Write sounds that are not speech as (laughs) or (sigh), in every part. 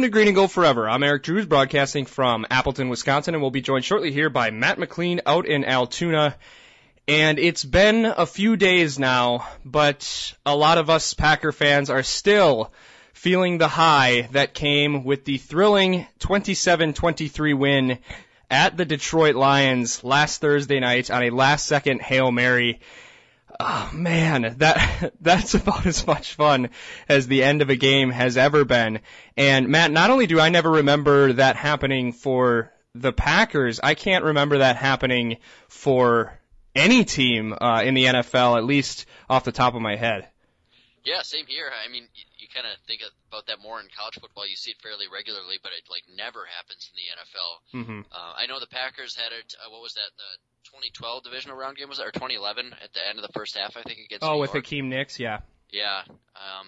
Welcome to Green and Gold Forever. I'm Eric Drews, broadcasting from Appleton, Wisconsin, and we'll be joined shortly here by Matt McLean out in Altoona. And it's been a few days now, but a lot of us Packer fans are still feeling the high that came with the thrilling 27-23 win at the Detroit Lions last Thursday night on a last second Hail Mary. Oh man, that (laughs) that's about as much fun as the end of a game has ever been. And Matt, not only do I never remember that happening for the Packers, I can't remember that happening for any team uh, in the NFL, at least off the top of my head. Yeah, same here. I mean, you, you kind of think about that more in college football. You see it fairly regularly, but it like never happens in the NFL. Mm-hmm. Uh, I know the Packers had it. Uh, what was that? The 2012 divisional round game was it, or 2011 at the end of the first half? I think against. Oh, New with York. Hakeem Nicks, yeah. Yeah. Um,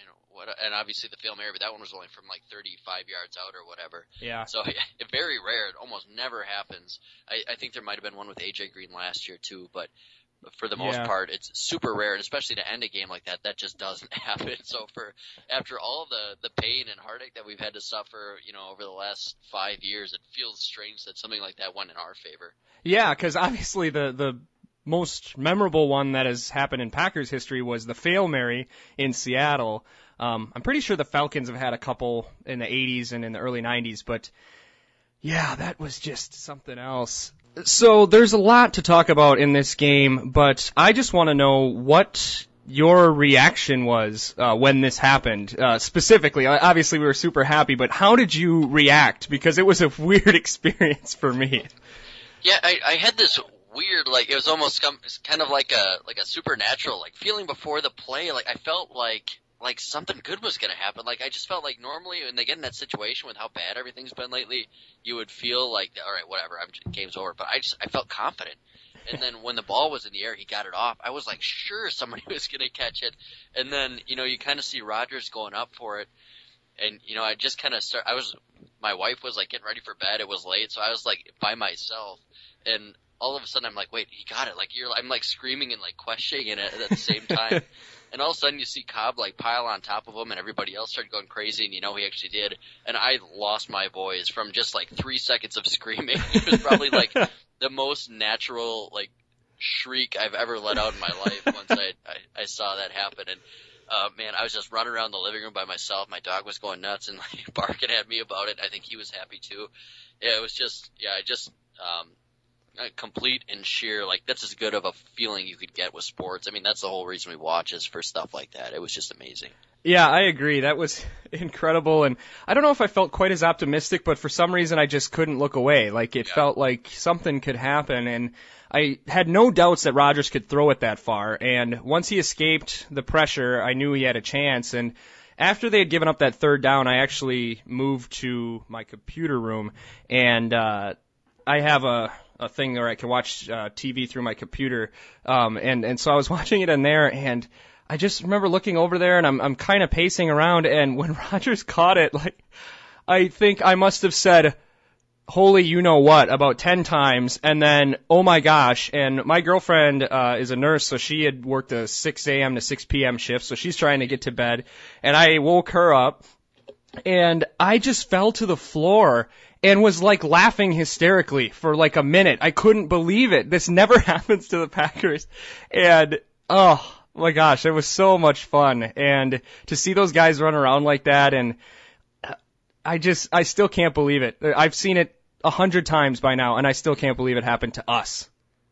and what? And obviously the Hail Mary, but that one was only from like 35 yards out or whatever. Yeah. So (laughs) yeah, very rare. It almost never happens. I, I think there might have been one with AJ Green last year too, but for the most Yeah. part, it's super rare, and especially to end a game like that, that just doesn't (laughs) happen. So for after all the the pain and heartache that we've had to suffer, you know, over the last five years, it feels strange that something like that went in our favor. Yeah, because obviously the the most memorable one that has happened in Packers history was the fail Mary in Seattle. Um, I'm pretty sure the Falcons have had a couple in the 80s and in the early 90s, but yeah, that was just something else. So there's a lot to talk about in this game, but I just want to know what your reaction was uh, when this happened. Uh, specifically, obviously we were super happy, but how did you react? Because it was a (laughs) weird experience for me. Yeah, I, I had this weird, like it was almost kind of like a like a supernatural like feeling before the play. Like I felt like like something good was gonna happen. Like I just felt like normally when they get in that situation with how bad everything's been lately, you would feel like all right, whatever, I'm just, game's over. But I just I felt confident. And then when the ball was in the air, he got it off. I was like sure somebody (laughs) was gonna catch it. And then you know you kind of see Rodgers going up for it. And you know, I just kind of start. I was, my wife was like getting ready for bed. It was late, so I was like by myself, and all of a sudden I'm like, wait, he got it. Like you're, I'm like screaming and like questioning it at the same time. (laughs) and all of a sudden you see Cobb like pile on top of him, and everybody else started going crazy, and you know he actually did. And I lost my voice from just like three seconds of (laughs) screaming. It was probably like (laughs) the most natural like shriek I've ever let out in my life once I, I, I saw that happen. And uh, man, I was just running around the living room by myself. My dog was going nuts and like (laughs) barking at me about it. I think he was happy too. Yeah, it was just, yeah, I just, um, complete and sheer, like that's as good of a feeling you could get with sports. I mean, that's the whole reason we watch is for stuff like that. It was just amazing. Yeah, I agree. That was (laughs) incredible, and I don't know if I felt quite as optimistic, but for some reason I just couldn't look away. Like it Yeah. felt like something could happen, and I had no doubts that Rodgers could throw it that far. And once he escaped the pressure, I knew he had a chance. And after they had given up that third down, I actually moved to my computer room, and uh, I have a a thing where I can watch uh, TV through my computer, um, and and so I was (laughs) watching it in there, and I just remember looking over there, and I'm I'm kind of pacing around, and (laughs) when Rodgers caught it, like I think I must have said, "Holy, you know what?" about ten times, and then oh my gosh! And my girlfriend uh, is a nurse, so she had worked a 6 a.m. to 6 p.m. shift, so she's trying to get to bed, and I woke her up, and I just fell to the floor and was like laughing hysterically for like a minute. I couldn't believe it. This never (laughs) happens to the Packers. And oh my gosh, it was so much fun. And to see those guys run around like that and uh, I just, I still can't believe it. I've seen it a hundred times by now and I still can't believe it happened to us.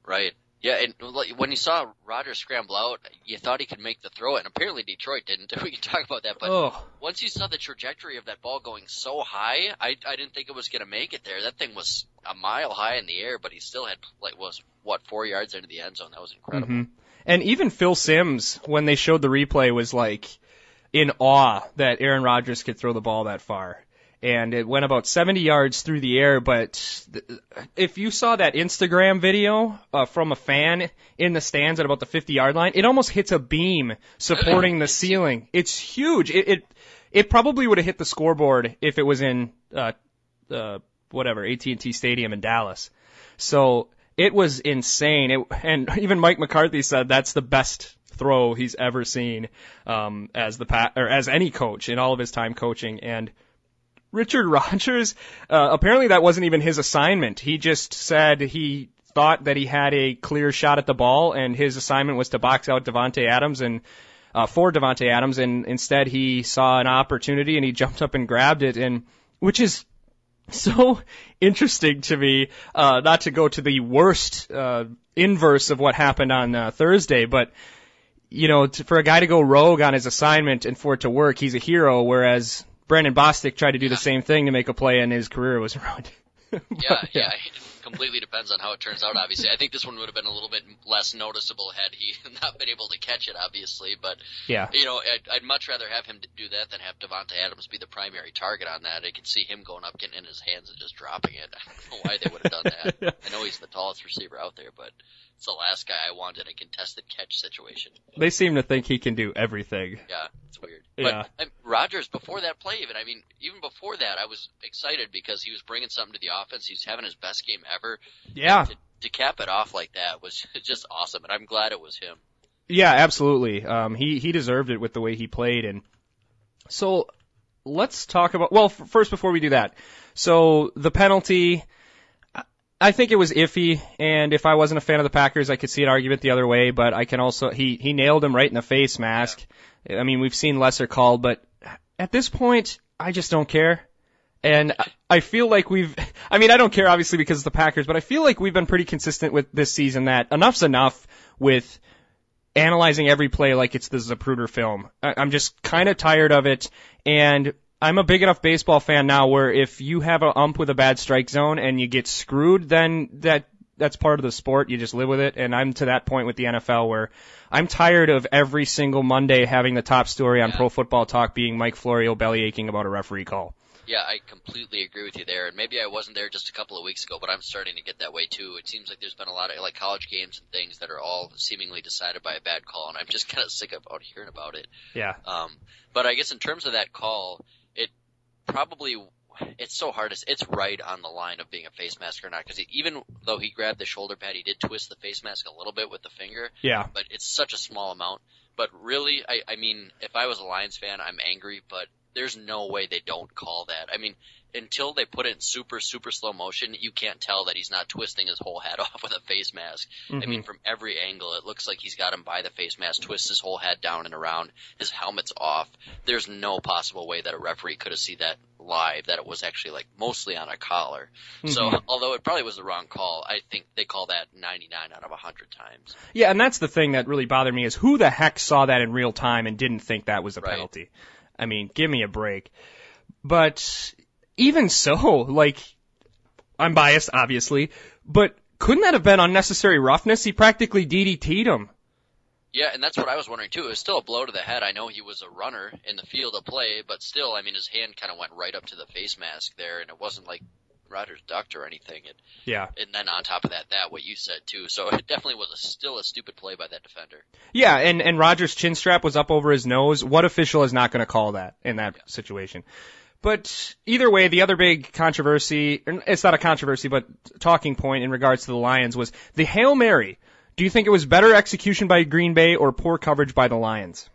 Right. Yeah, and like, when you saw Rodgers scramble out, you thought he could make the throw, and apparently Detroit didn't. (laughs) We can talk about that, but Oh, once you saw the trajectory of that ball going so high, I I didn't think it was going to make it there. That thing was a mile high in the air, but he still had like was what four yards into the end zone. That was incredible. hmm And even Phil Simms, when they showed the replay, was like in awe that Aaron Rodgers could throw the ball that far. And it went about 70 yards through the air, but if you saw that Instagram video uh, from a fan in the stands at about the 50 yard line, it almost hits a beam supporting the ceiling. It's huge. It it, it probably would have hit the scoreboard if it was in uh, uh, whatever AT&T Stadium in Dallas. So it was insane. It, and (laughs) even Mike McCarthy said that's the best throw he's ever seen um, as the pa- or as any coach in all of his time coaching. And Richard Rodgers, uh, apparently that wasn't even his assignment. He just said he thought that he had a clear shot at the ball, and his assignment was to box out Davante Adams and uh, for Davante Adams, and instead he saw an opportunity and he (laughs) jumped up and grabbed it, and which is so interesting to me. Uh, not to go to the worst uh, inverse of what happened on uh, Thursday, but you know, to, for a guy to go rogue on his assignment and for it to work, he's a hero. Whereas Brandon Bostick tried to do the same thing to make a play, and his career was (laughs) ruined. But, yeah, yeah, it completely depends on how it turns out. Obviously, I think this one would have been a little bit less noticeable had he (laughs) not been able to catch it. Obviously, but yeah, you know, I'd, I'd much rather have him do that than have Davante Adams be the primary target on that. I can see him going up, getting in his hands, and just dropping it. I don't know why they would have done that. (laughs) I know he's the tallest receiver out there, but it's the last guy I want in a contested catch situation. They seem to think he can do everything. Yeah, it's weird. Yeah. But um, Rodgers before that play, even I mean, even before that, I was excited because he was bringing something to the offense. He's having his best game ever. Yeah. To, to cap it off like that was (laughs) just awesome, and I'm glad it was him. Yeah, absolutely. Um, he he deserved it with the way he played, and so let's talk about. Well, f- first before we do that, so the penalty. I think it was iffy, and if I wasn't a fan of the Packers, I could see an argument the other way. But I can also he he nailed him right in the face mask. I mean, we've seen lesser called, but at this point, I just don't care. And I feel like we've, I mean, I don't care obviously because it's the Packers, but I feel like we've been pretty consistent with this season that enough's enough with analyzing every play like it's the Zapruder film. I'm just kind of tired of it, and I'm a big enough baseball fan now where if you have a ump with a bad strike zone and you get screwed, then that that's part of the sport. You just live with it. And I'm to that point with the NFL where I'm tired of every single Monday having the top story on Yeah. Pro Football Talk being Mike Florio belly aching about a referee call. Yeah, I completely agree with you there. And maybe I wasn't there just a couple of weeks ago, but I'm starting to get that way too. It seems like there's been a lot of like college games and things that are all seemingly decided by a bad call, and I'm just (laughs) kind of sick of hearing about it. Yeah. Um, but I guess in terms of that call, probably it's so hard. It's, it's right on the line of being a face mask or not, because even though he grabbed the shoulder pad, he did twist the face mask a little bit with the finger Yeah. but it's such a small amount. But really, I, I mean, if I was a Lions fan, I'm angry, but there's no way they don't call that. I mean, until they put it in super, super slow motion, you can't tell that he's not twisting his whole head (laughs) off with a face mask. I mean, mm-hmm. from every angle, it looks like he's got him by the face mask, twists his whole head down and around, his helmet's off. There's no possible way that a referee could have seen that live, that it was actually like mostly on a collar. So, mm-hmm. (laughs) although it probably was the wrong call, I think they call that 99 out of 100 times. Yeah, and that's the thing that really bothered me is who the heck saw that in real time and didn't think that was a Right. penalty. I mean, give me a break. But even so, like, I'm biased, obviously, but couldn't that have been unnecessary roughness? He practically DDT'd him. Yeah, and that's what I was wondering too. It was still a blow to the head. I know he was a runner in the field of play, but still, I mean, his hand kind of went right up to the face mask there, and it wasn't like Rodgers ducked or anything. It, Yeah. and then on top of that, that what you said too. So it definitely was a, still a stupid play by that defender. Yeah, and, and Rodgers' chin strap was up over his nose. What official is not going to call that in that situation? But either way, the other big controversy, it's not a controversy, but talking point in regards to the Lions was the Hail Mary. Do you think it was better execution by Green Bay or poor coverage by the Lions?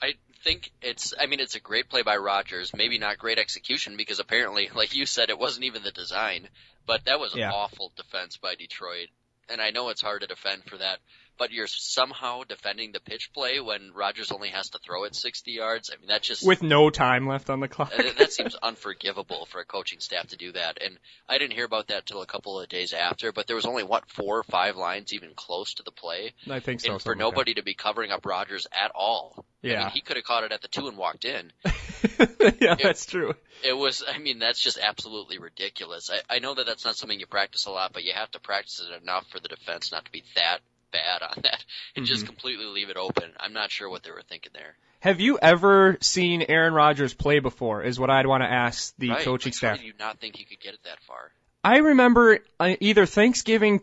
I think it's, I mean, it's a great play by Rodgers. Maybe not great execution because apparently, (laughs) like you said, it wasn't even the design. But that was an awful defense by Detroit. And I know it's hard to defend for that, but you're somehow defending the pitch play when Rodgers only has to throw it 60 yards. I mean, that just With no time left on the clock. that, that seems unforgivable for a coaching staff to do that. And I didn't hear about that till a couple of days after. But there was only what four or five lines even close to the play, I think so. and for something like nobody to be covering up Rodgers at all. I Yeah. mean, he could have caught it at the two and walked in. (laughs) yeah, that's true. It was, I mean, that's just absolutely ridiculous. I, I know that that's not something you practice a lot, but you have to practice it enough for the defense not to be that bad on that (laughs) and just completely leave it open. I'm not sure what they were thinking there. Have you ever seen Aaron Rodgers play before? Is what I'd want to ask the right? coaching like, staff. How did you not think he could get it that far? I remember uh, either Thanksgiving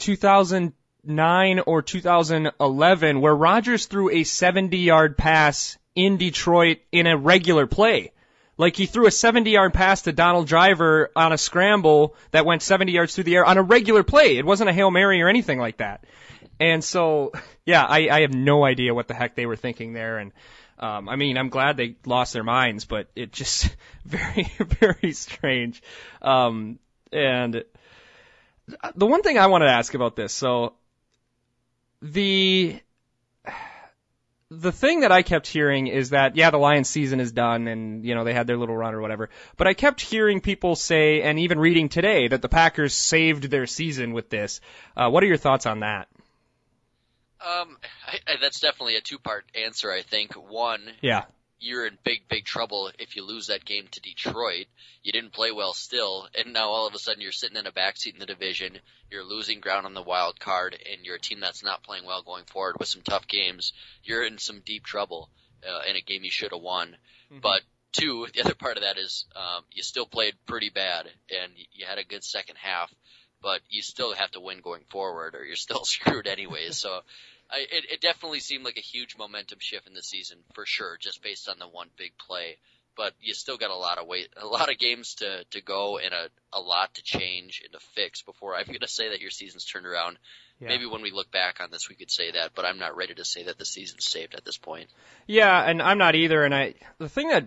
2009 or 2011 where Rodgers threw a 70 yard pass in Detroit in a regular play. Like he threw a 70 yard pass to Donald Driver on a scramble that went 70 yards through the air on a regular play. It wasn't a Hail Mary or anything like that. And so, (laughs) yeah, I, I have no idea what the heck they were thinking there. And Um, I mean, I'm glad they lost their minds, but it just (laughs) very, (laughs) very strange. Um, and the one thing I wanted to ask about this, so the the thing that I kept hearing is that yeah, the Lions season is done and you know they had their little run or whatever. But I kept hearing people say and even reading today that the Packers saved their season with this. Uh, what are your thoughts on that? Um, I, I, that's definitely a two-part answer. I think one, yeah, you're in big, big trouble if you lose that game to Detroit. You didn't play well still, and now all of a sudden you're sitting in a backseat in the division. You're losing ground on the wild card, and you're a team that's not playing well going forward with some tough games. You're in some deep trouble uh, in a game you should have won. Mm-hmm. But two, (laughs) the other part of that is um, you still played pretty bad, and you had a good second half but you still have to win going forward, or you're still (laughs) screwed anyways. so, I, it, it definitely seemed like a huge momentum shift in the season for sure, just based on the one big play. But you still got a lot of wait, a lot of games to to go, and a a lot to change and to fix before I'm going to say that your season's turned around. Yeah. Maybe when we look back on this, we could say that, but I'm not ready to say that the season's saved at this point. Yeah, and I'm not either. And I, the thing that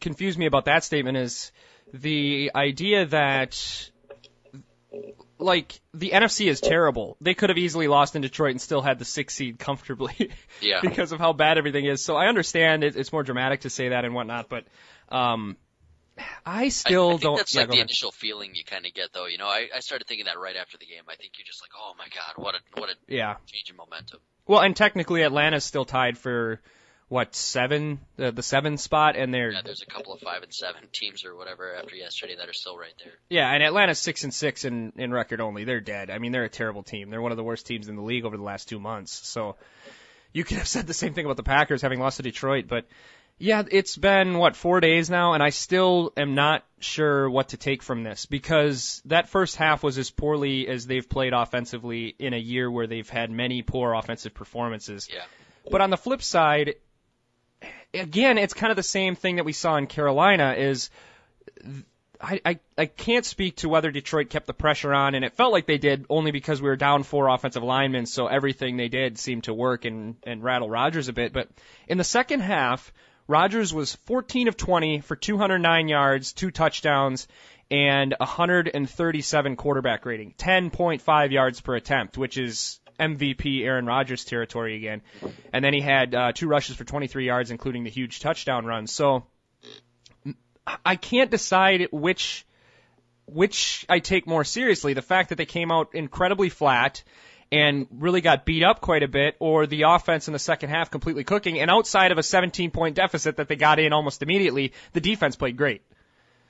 confused me about that statement is the idea that like the NFC is terrible. They could have easily lost in Detroit and still had the six seed comfortably. (laughs) yeah. because of how bad everything is. So I understand it, it's more dramatic to say that and whatnot, but um, I still I, I think don't. That's yeah, like the ahead. initial feeling you kind of get, though. You know, I, I started thinking that right after the game. I think you're just like, oh my god, what a what a yeah change in momentum. Well, and technically Atlanta's still tied for what seven the the seven spot and they're yeah there's a couple of five and seven teams or whatever after yesterday that are still right there. Yeah and Atlanta's six and six in in record only. They're dead. I mean they're a terrible team. They're one of the worst teams in the league over the last two months. So you could have said the same thing about the Packers having lost to Detroit but yeah it's been what four days now and I still am not sure what to take from this because that first half was as poorly as they've played offensively in a year where they've had many poor offensive performances. Yeah. But on the flip side, again, it's kind of the same thing that we saw in Carolina is I, I, I can't speak to whether Detroit kept the pressure on, and it felt like they did only because we were down four offensive linemen, so everything they did seemed to work and, and rattle Rodgers a bit. But in the second half, Rodgers was 14 of 20 for 209 yards, two touchdowns, and 137 quarterback rating, 10.5 yards per attempt, which is MVP Aaron Rodgers territory again. And then he had uh, two rushes for 23 yards, including the huge touchdown run. So I can't decide which which I take more seriously: the fact that they came out incredibly flat and really got beat up quite a bit, or the offense in the second half completely cooking. And outside of a 17 point deficit that they got in almost immediately, the defense played great.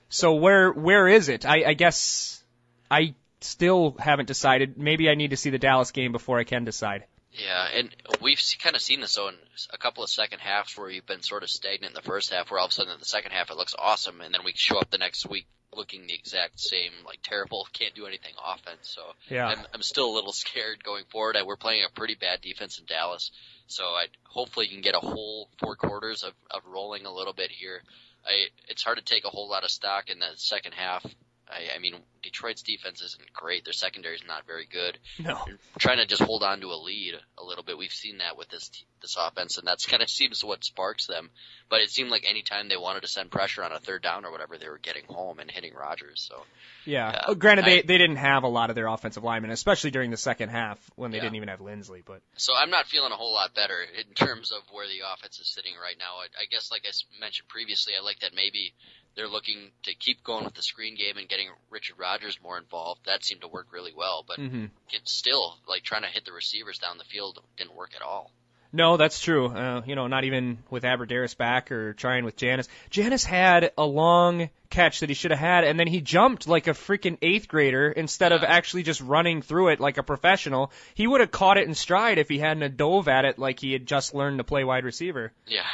So where where is it? I, I guess I still haven't decided. Maybe I need to see the Dallas game before I can decide. Yeah, and we've kind of seen this though in a couple of second halves where you've been sort of stagnant in the first half, where all of a sudden in the second half it looks awesome, and then we show up the next week looking the exact same, like terrible, (laughs) can't do anything offense. So yeah. I'm, I'm still a little (laughs) scared going forward. We're playing a pretty bad defense in Dallas, so I hopefully you can get a whole four quarters of, of rolling a little bit here. I, it's hard to take a whole lot of stock in the second half I, I mean, Detroit's defense isn't great. Their secondary is not very good. No. They're trying to just hold on to a lead a little bit. We've seen that with this this offense, and that's kind of seems what sparks them. But it seemed like anytime they wanted to send pressure on a third down or whatever, they were getting home and hitting Rodgers. So. Yeah. Uh, Granted, I, they they didn't have a lot of their offensive linemen, especially during the second half when they yeah. didn't even have Linsley. But so I'm not feeling a whole lot better in terms of where the offense is sitting right now. I, I guess, like I mentioned previously, I like that maybe they're looking to keep going with the screen game and getting Richard Rodgers more involved. That seemed to work really well, but mm-hmm. it's still like trying to hit the receivers down the field didn't work at all. No, that's true. Uh, you know, not even with Abbrederis back or trying with Janis. Janis had a long catch that he should have had, and then he jumped like a freaking eighth grader instead yeah. of actually just running through it like a professional. He would have caught it in stride if he hadn't dove at it like he had just learned to play wide receiver. Yeah.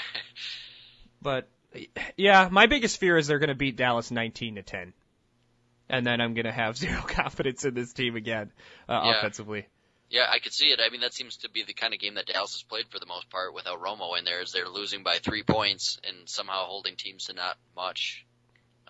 (laughs) but yeah, my biggest fear is they're going to beat Dallas 19 to 10, and then I'm going to have (laughs) zero confidence in this team again uh, yeah. offensively. Yeah, I could see it. I mean, that seems to be the kind of game that Dallas has played for the most part without Romo in there. Is they're losing by three points and somehow holding teams to not much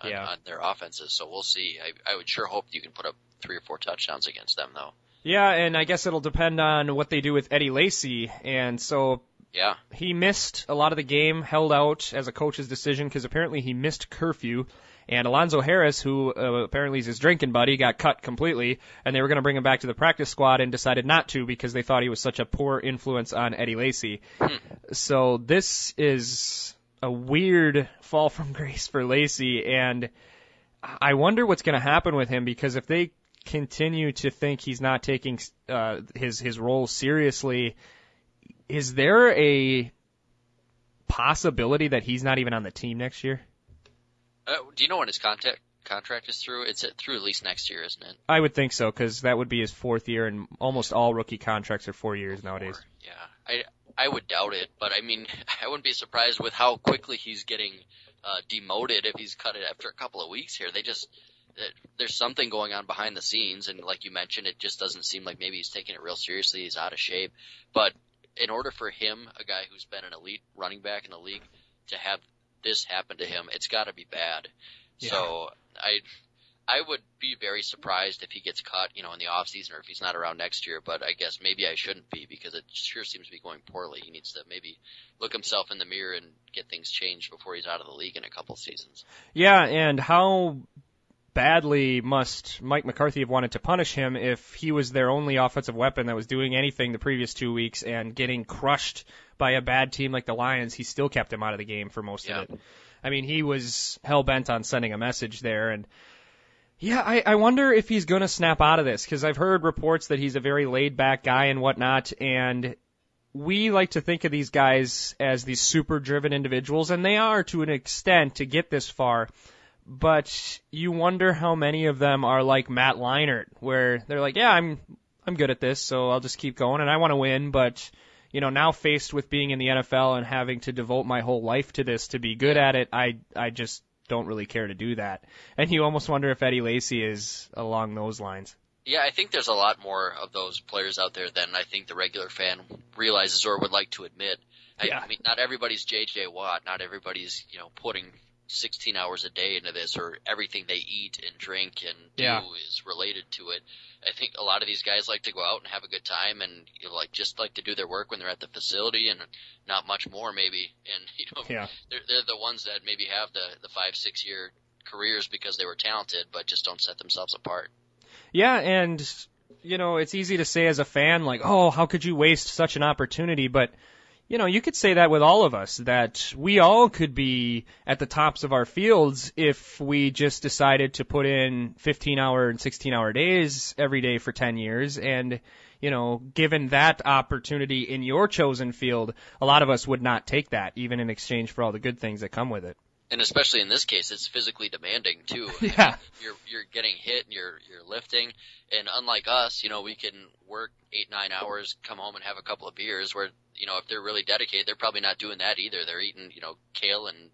on, yeah. on their offenses. So we'll see. I, I would sure hope you can put up three or four touchdowns against them, though. Yeah, and I guess it'll depend on what they do with Eddie Lacy. And so Yeah. He missed a lot of the game, held out as a coach's decision because apparently he missed curfew. And Alonzo Harris, who uh, apparently is his drinking buddy, got cut completely, and they were going to bring him back to the practice squad and decided not to because they thought he was such a poor influence on Eddie Lacy. Hmm. So this is a weird fall from (laughs) grace for Lacy, and I wonder what's going to happen with him because if they continue to think he's not taking uh, his his role seriously, is there a possibility that he's not even on the team next year? Uh, do you know when his contact contract is through? It's at, through at least next year, isn't it? I would think so because that would be his fourth year, and almost all rookie contracts are four years nowadays. Yeah, I I would doubt it, but I mean, (laughs) I wouldn't be surprised with how quickly he's getting uh, demoted if he's cut it after a couple of weeks here. They just that there's something going on behind the scenes, and like you mentioned, it just doesn't seem like maybe he's taking it real seriously. He's out of shape, but in order for him, a guy who's been an elite running back in the league, to have this happened to him, it's got to be bad. Yeah. So I I would be very surprised if he gets cut, you know, in the off season or if he's not around next year. But I guess maybe I shouldn't be because it sure seems to be going poorly. He needs to maybe look himself in the mirror and get things changed before he's out of the league in a couple seasons. Yeah, and how badly must Mike McCarthy have wanted to punish him if he was their only offensive weapon that was doing anything the previous two weeks and getting crushed by a bad team like the Lions? He still kept him out of the game for most Yeah. of it. I mean, he was hell bent on sending a message there, and yeah, I, I wonder if he's going to snap out of this because I've heard reports that he's a very laid back guy and whatnot, and we like to think of these guys as these super driven individuals, and they are to an extent to get this far. But you wonder how many of them are like Matt Leinart, where they're like, "Yeah, I'm I'm good at this, so I'll just keep going, and I want to win." But you know, now faced with being in the NFL and having to devote my whole life to this to be good at it, I I just don't really care to do that. And you almost wonder if Eddie Lacy is along those lines. Yeah, I think there's a lot more of those players out there than I think the regular fan realizes or would like to admit. I, Yeah. I mean, not everybody's J.J. Watt. Not everybody's, you know, putting 16 hours a day into this or everything they eat and drink and do Yeah. is related to it. I think a lot of these guys like to go out and have a good time and you know, like just like to do their work when they're at the facility and not much more maybe. (laughs) And you know, Yeah. they're they're the ones that maybe have the the five six year careers because they were talented but just don't set themselves apart. Yeah, and you know, it's easy to say as a fan, like, oh, how could you waste such an opportunity? But you know, you could say that with all of us, that we all could be at the tops of our fields if we just decided to put in 15 hour and 16 hour days every day for 10 years. And, you know, given that opportunity in your chosen field, a lot of us would not take that, even in exchange for all the good things that come with it. And especially in this case, it's physically demanding too. (laughs) Yeah. You're you're getting hit and you're you're lifting, and unlike us, you know, we can work eight nine hours, come home and have a couple of beers. Where you know, if they're really dedicated, they're probably not doing that either. They're eating you know kale and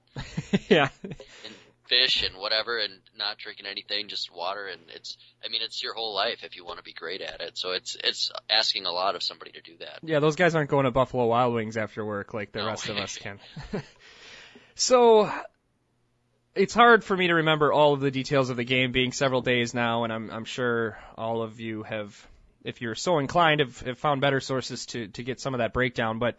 (laughs) yeah. and fish and whatever, and not drinking anything, just water. And it's I mean, it's your whole life if you want to be great at it. So it's it's asking a lot of somebody to do that. Yeah, those guys aren't going to Buffalo Wild Wings after work like the No. rest of us (laughs) can. so it's hard for me to remember all of the details of the game being several days now, and I'm I'm sure all of you have, if you're so inclined, have, have found better sources to to get some of that breakdown. But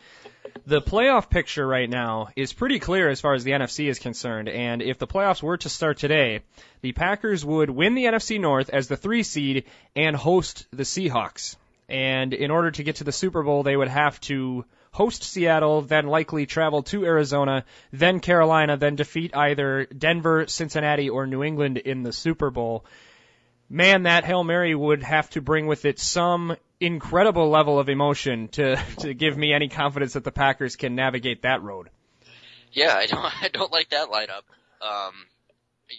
the playoff picture right now is pretty clear as far as the NFC is concerned, and if the playoffs were to start today, the Packers would win the NFC North as the three seed and host the Seahawks. And in order to get to the Super Bowl, they would have to host Seattle, then likely travel to Arizona, then Carolina, then defeat either Denver, Cincinnati, or New England in the Super Bowl. Man, that Hail Mary would have to bring with it some incredible level of emotion to, (laughs) to give me any confidence that the Packers can navigate that road. Yeah, I don't (laughs) I don't like that lineup. Um,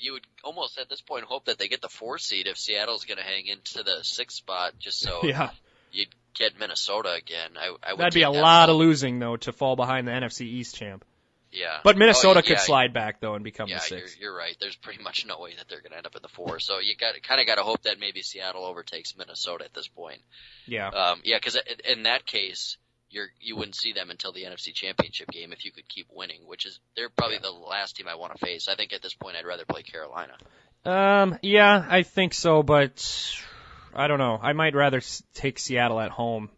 you would almost at this point hope that they get the four seed if Seattle's going to hang into the sixth spot, just so (laughs) Yeah. You'd get Minnesota again. I, I would That'd be a that lot of losing, though, to fall behind the NFC East champ. Yeah, But Minnesota Oh, could yeah, slide back, though, and become Yeah, the you're, you're right. There's pretty much no way that they're going to end up in the four. So you got kind of got to hope that maybe Seattle overtakes Minnesota at this point. Yeah. Um, yeah, because in that case, you're you wouldn't see them until the NFC Championship game if you could keep winning, which is they're probably the last team I want to face. I think at this point I'd rather play Carolina. Um, yeah, I think so, but I don't know. I might rather s- take Seattle at home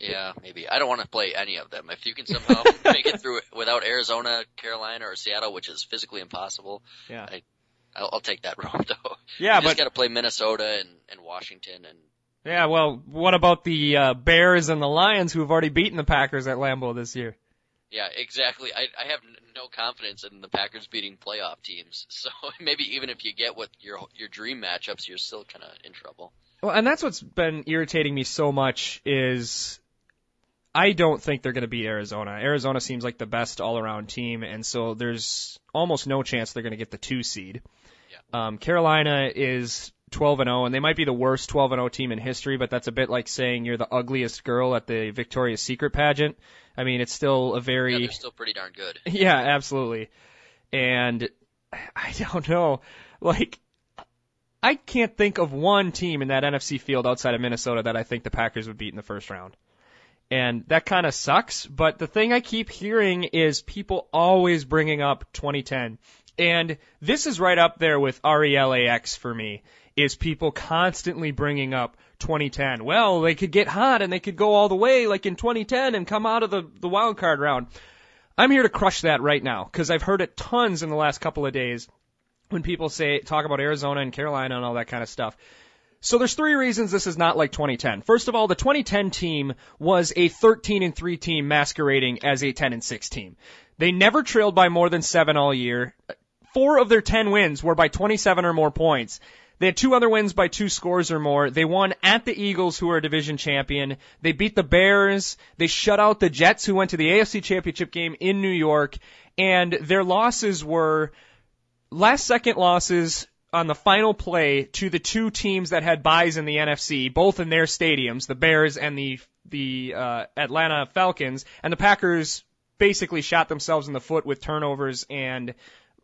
Yeah, maybe. I don't want to play any of them. If you can somehow (laughs) make it through without Arizona, Carolina, or Seattle, which is physically impossible, Yeah. I, I'll, I'll take that (laughs) road though. Yeah, you but just got to play Minnesota and, and Washington and yeah, well, what about the uh, Bears and the Lions who have already beaten the Packers at Lambeau this year? yeah, exactly. I I have no confidence in the Packers beating playoff teams. (laughs) So maybe even if you get what your your dream matchups, you're still kind of in trouble. Well, and that's what's been irritating me so much is I don't think they're going to beat Arizona. Arizona seems like the best all-around team, and so there's almost no chance they're going to get the two seed. Um, Carolina is 12 and 0, and they might be the worst 12 and 0 team in history, but that's a bit like saying you're the ugliest girl at the Victoria's Secret pageant. I mean, it's still a very Yeah, they're still pretty darn good. (laughs) yeah, absolutely. And I don't know, like, I can't think of one team in that NFC field outside of Minnesota that I think the Packers would beat in the first round. And that kind of sucks, but the thing I keep hearing is people always bringing up 2010. And this is right up there with RELAX for me, is people constantly bringing up 2010. Well, they could get hot and they could go all the way like in 2010 and come out of the, the wild card round. I'm here to crush that right now because I've heard it tons in the last couple of days when people say talk about Arizona and Carolina and all that kind of stuff. So there's three reasons this is not like 2010. First of all, the 2010 team was a 13 and 3 team masquerading as a 10 and 6 team. They never trailed by more than 7 all year. 4 of their 10 wins were by 27 or more points. They had two other wins by two scores or more. They won at the Eagles, who are a division champion. They beat the Bears. They shut out the Jets, who went to the AFC championship game in New York. And their losses were last second losses on the final play to the two teams that had buys in the NFC, both in their stadiums, the Bears and the the uh, Atlanta Falcons, and the Packers basically shot themselves in the foot with turnovers and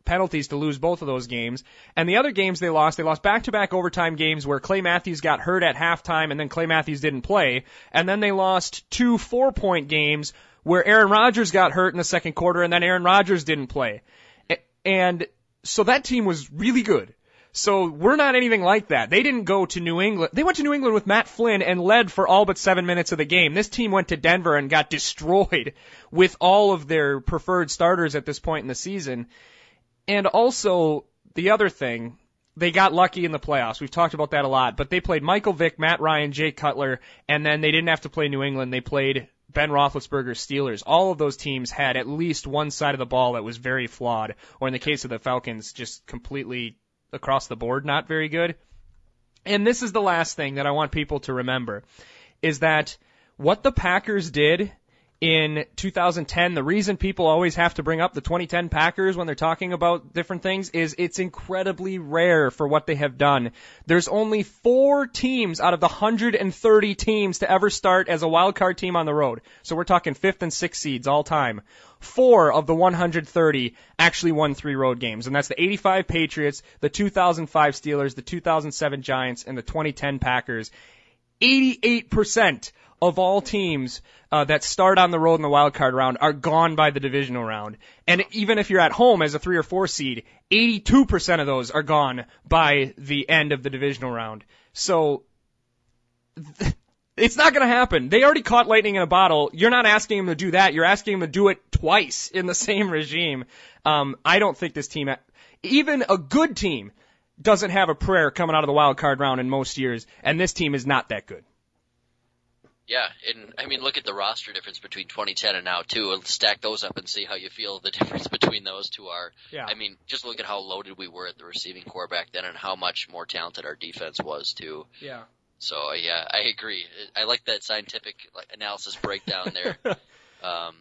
penalties to lose both of those games. And the other games they lost, they lost back-to-back overtime games where Clay Matthews got hurt at halftime and then Clay Matthews didn't play. And then they lost two four-point games where Aaron Rodgers got hurt in the second quarter and then Aaron Rodgers didn't play. And so that team was really good. So we're not anything like that. They didn't go to New England. They went to New England with Matt Flynn and led for all but seven minutes of the game. This team went to Denver and got destroyed (laughs) with all of their preferred starters at this point in the season. And also, the other thing, they got lucky in the playoffs. We've talked about that a lot, but they played Michael Vick, Matt Ryan, Jay Cutler, and then they didn't have to play New England. They played Ben Roethlisberger's Steelers. All of those teams had at least one side of the ball that was very flawed, or in the case of the Falcons, just completely across the board not very good. And this is the last thing that I want people to remember is that what the Packers did in 2010, the reason people always have to bring up the 2010 Packers when they're talking about different things is it's incredibly rare for what they have done. There's only four teams out of the 130 teams to ever start as a wild card team on the road. So we're talking fifth and sixth seeds all time. Four of the 130 actually won three road games, and that's the 85 Patriots, the 2005 Steelers, the 2007 Giants, and the 2010 Packers. 88% of all teams uh, that start on the road in the wild card round are gone by the divisional round. And even if you're at home as a three or four seed, 82% of those are gone by the end of the divisional round. So (laughs) it's not going to happen. They already caught lightning in a bottle. You're not asking them to do that. You're asking them to do it twice in the (laughs) same regime. Um, I don't think this team, even a good team, doesn't have a prayer coming out of the wild card round in most years, and this team is not that good. Yeah, and I mean, look at the roster difference between 2010 and now too. Stack those up and see how you feel the (laughs) difference between those two are. Yeah. I mean, just look at how loaded we were at the receiving corps back then, and how much more talented our defense was too. Yeah. So yeah, I agree. I like that scientific analysis breakdown there. (laughs) um,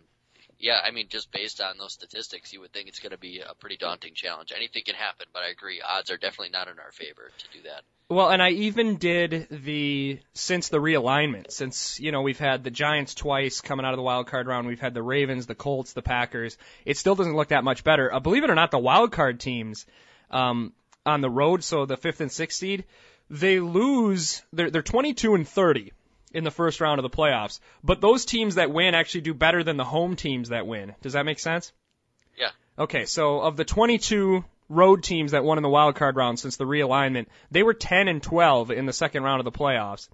yeah, I mean, just based on those statistics, you would think it's going to be a pretty daunting challenge. Anything can happen, but I agree, odds are definitely not in our favor to do that. Well, and I even did the since the realignment, since you know we've had the Giants twice coming out of the wild card round, we've had the Ravens, the Colts, the Packers. It still doesn't look that much better. Uh, believe it or not, the wild card teams um, on the road, so the fifth and sixth seed, they lose. They're they're 22 and 30 in the first round of the playoffs. But those teams that win actually do better than the home teams that win. Does that make sense? Yeah. Okay, so of the 22 road teams that won in the wild card round since the realignment, they were 10 and 12 in the second round of the playoffs.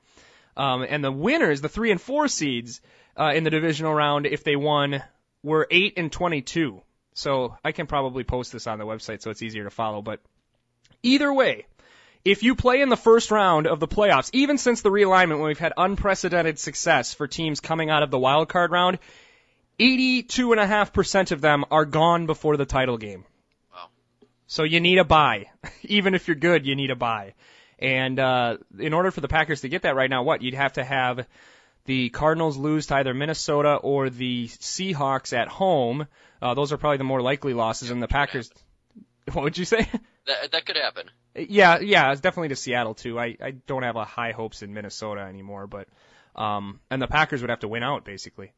Um, and the winners, the three and four seeds uh, in the divisional round, if they won, were eight and 22. So I can probably post this on the website so it's easier to follow. But either way, if you play in the first round of the playoffs, even since the realignment when we've had unprecedented success for teams coming out of the wild card round, 82.5% of them are gone before the title game. Wow. So you need a buy. (laughs) even if you're good, you need a buy. And uh, in order for the Packers to get that right now, what you'd have to have the Cardinals lose to either Minnesota or the Seahawks at home. Uh, those are probably the more likely losses. And the Packers, what would you say? That that could happen. Yeah, yeah, it's definitely to Seattle too. I I don't have a high hopes in Minnesota anymore, but um, and the Packers would have to win out basically.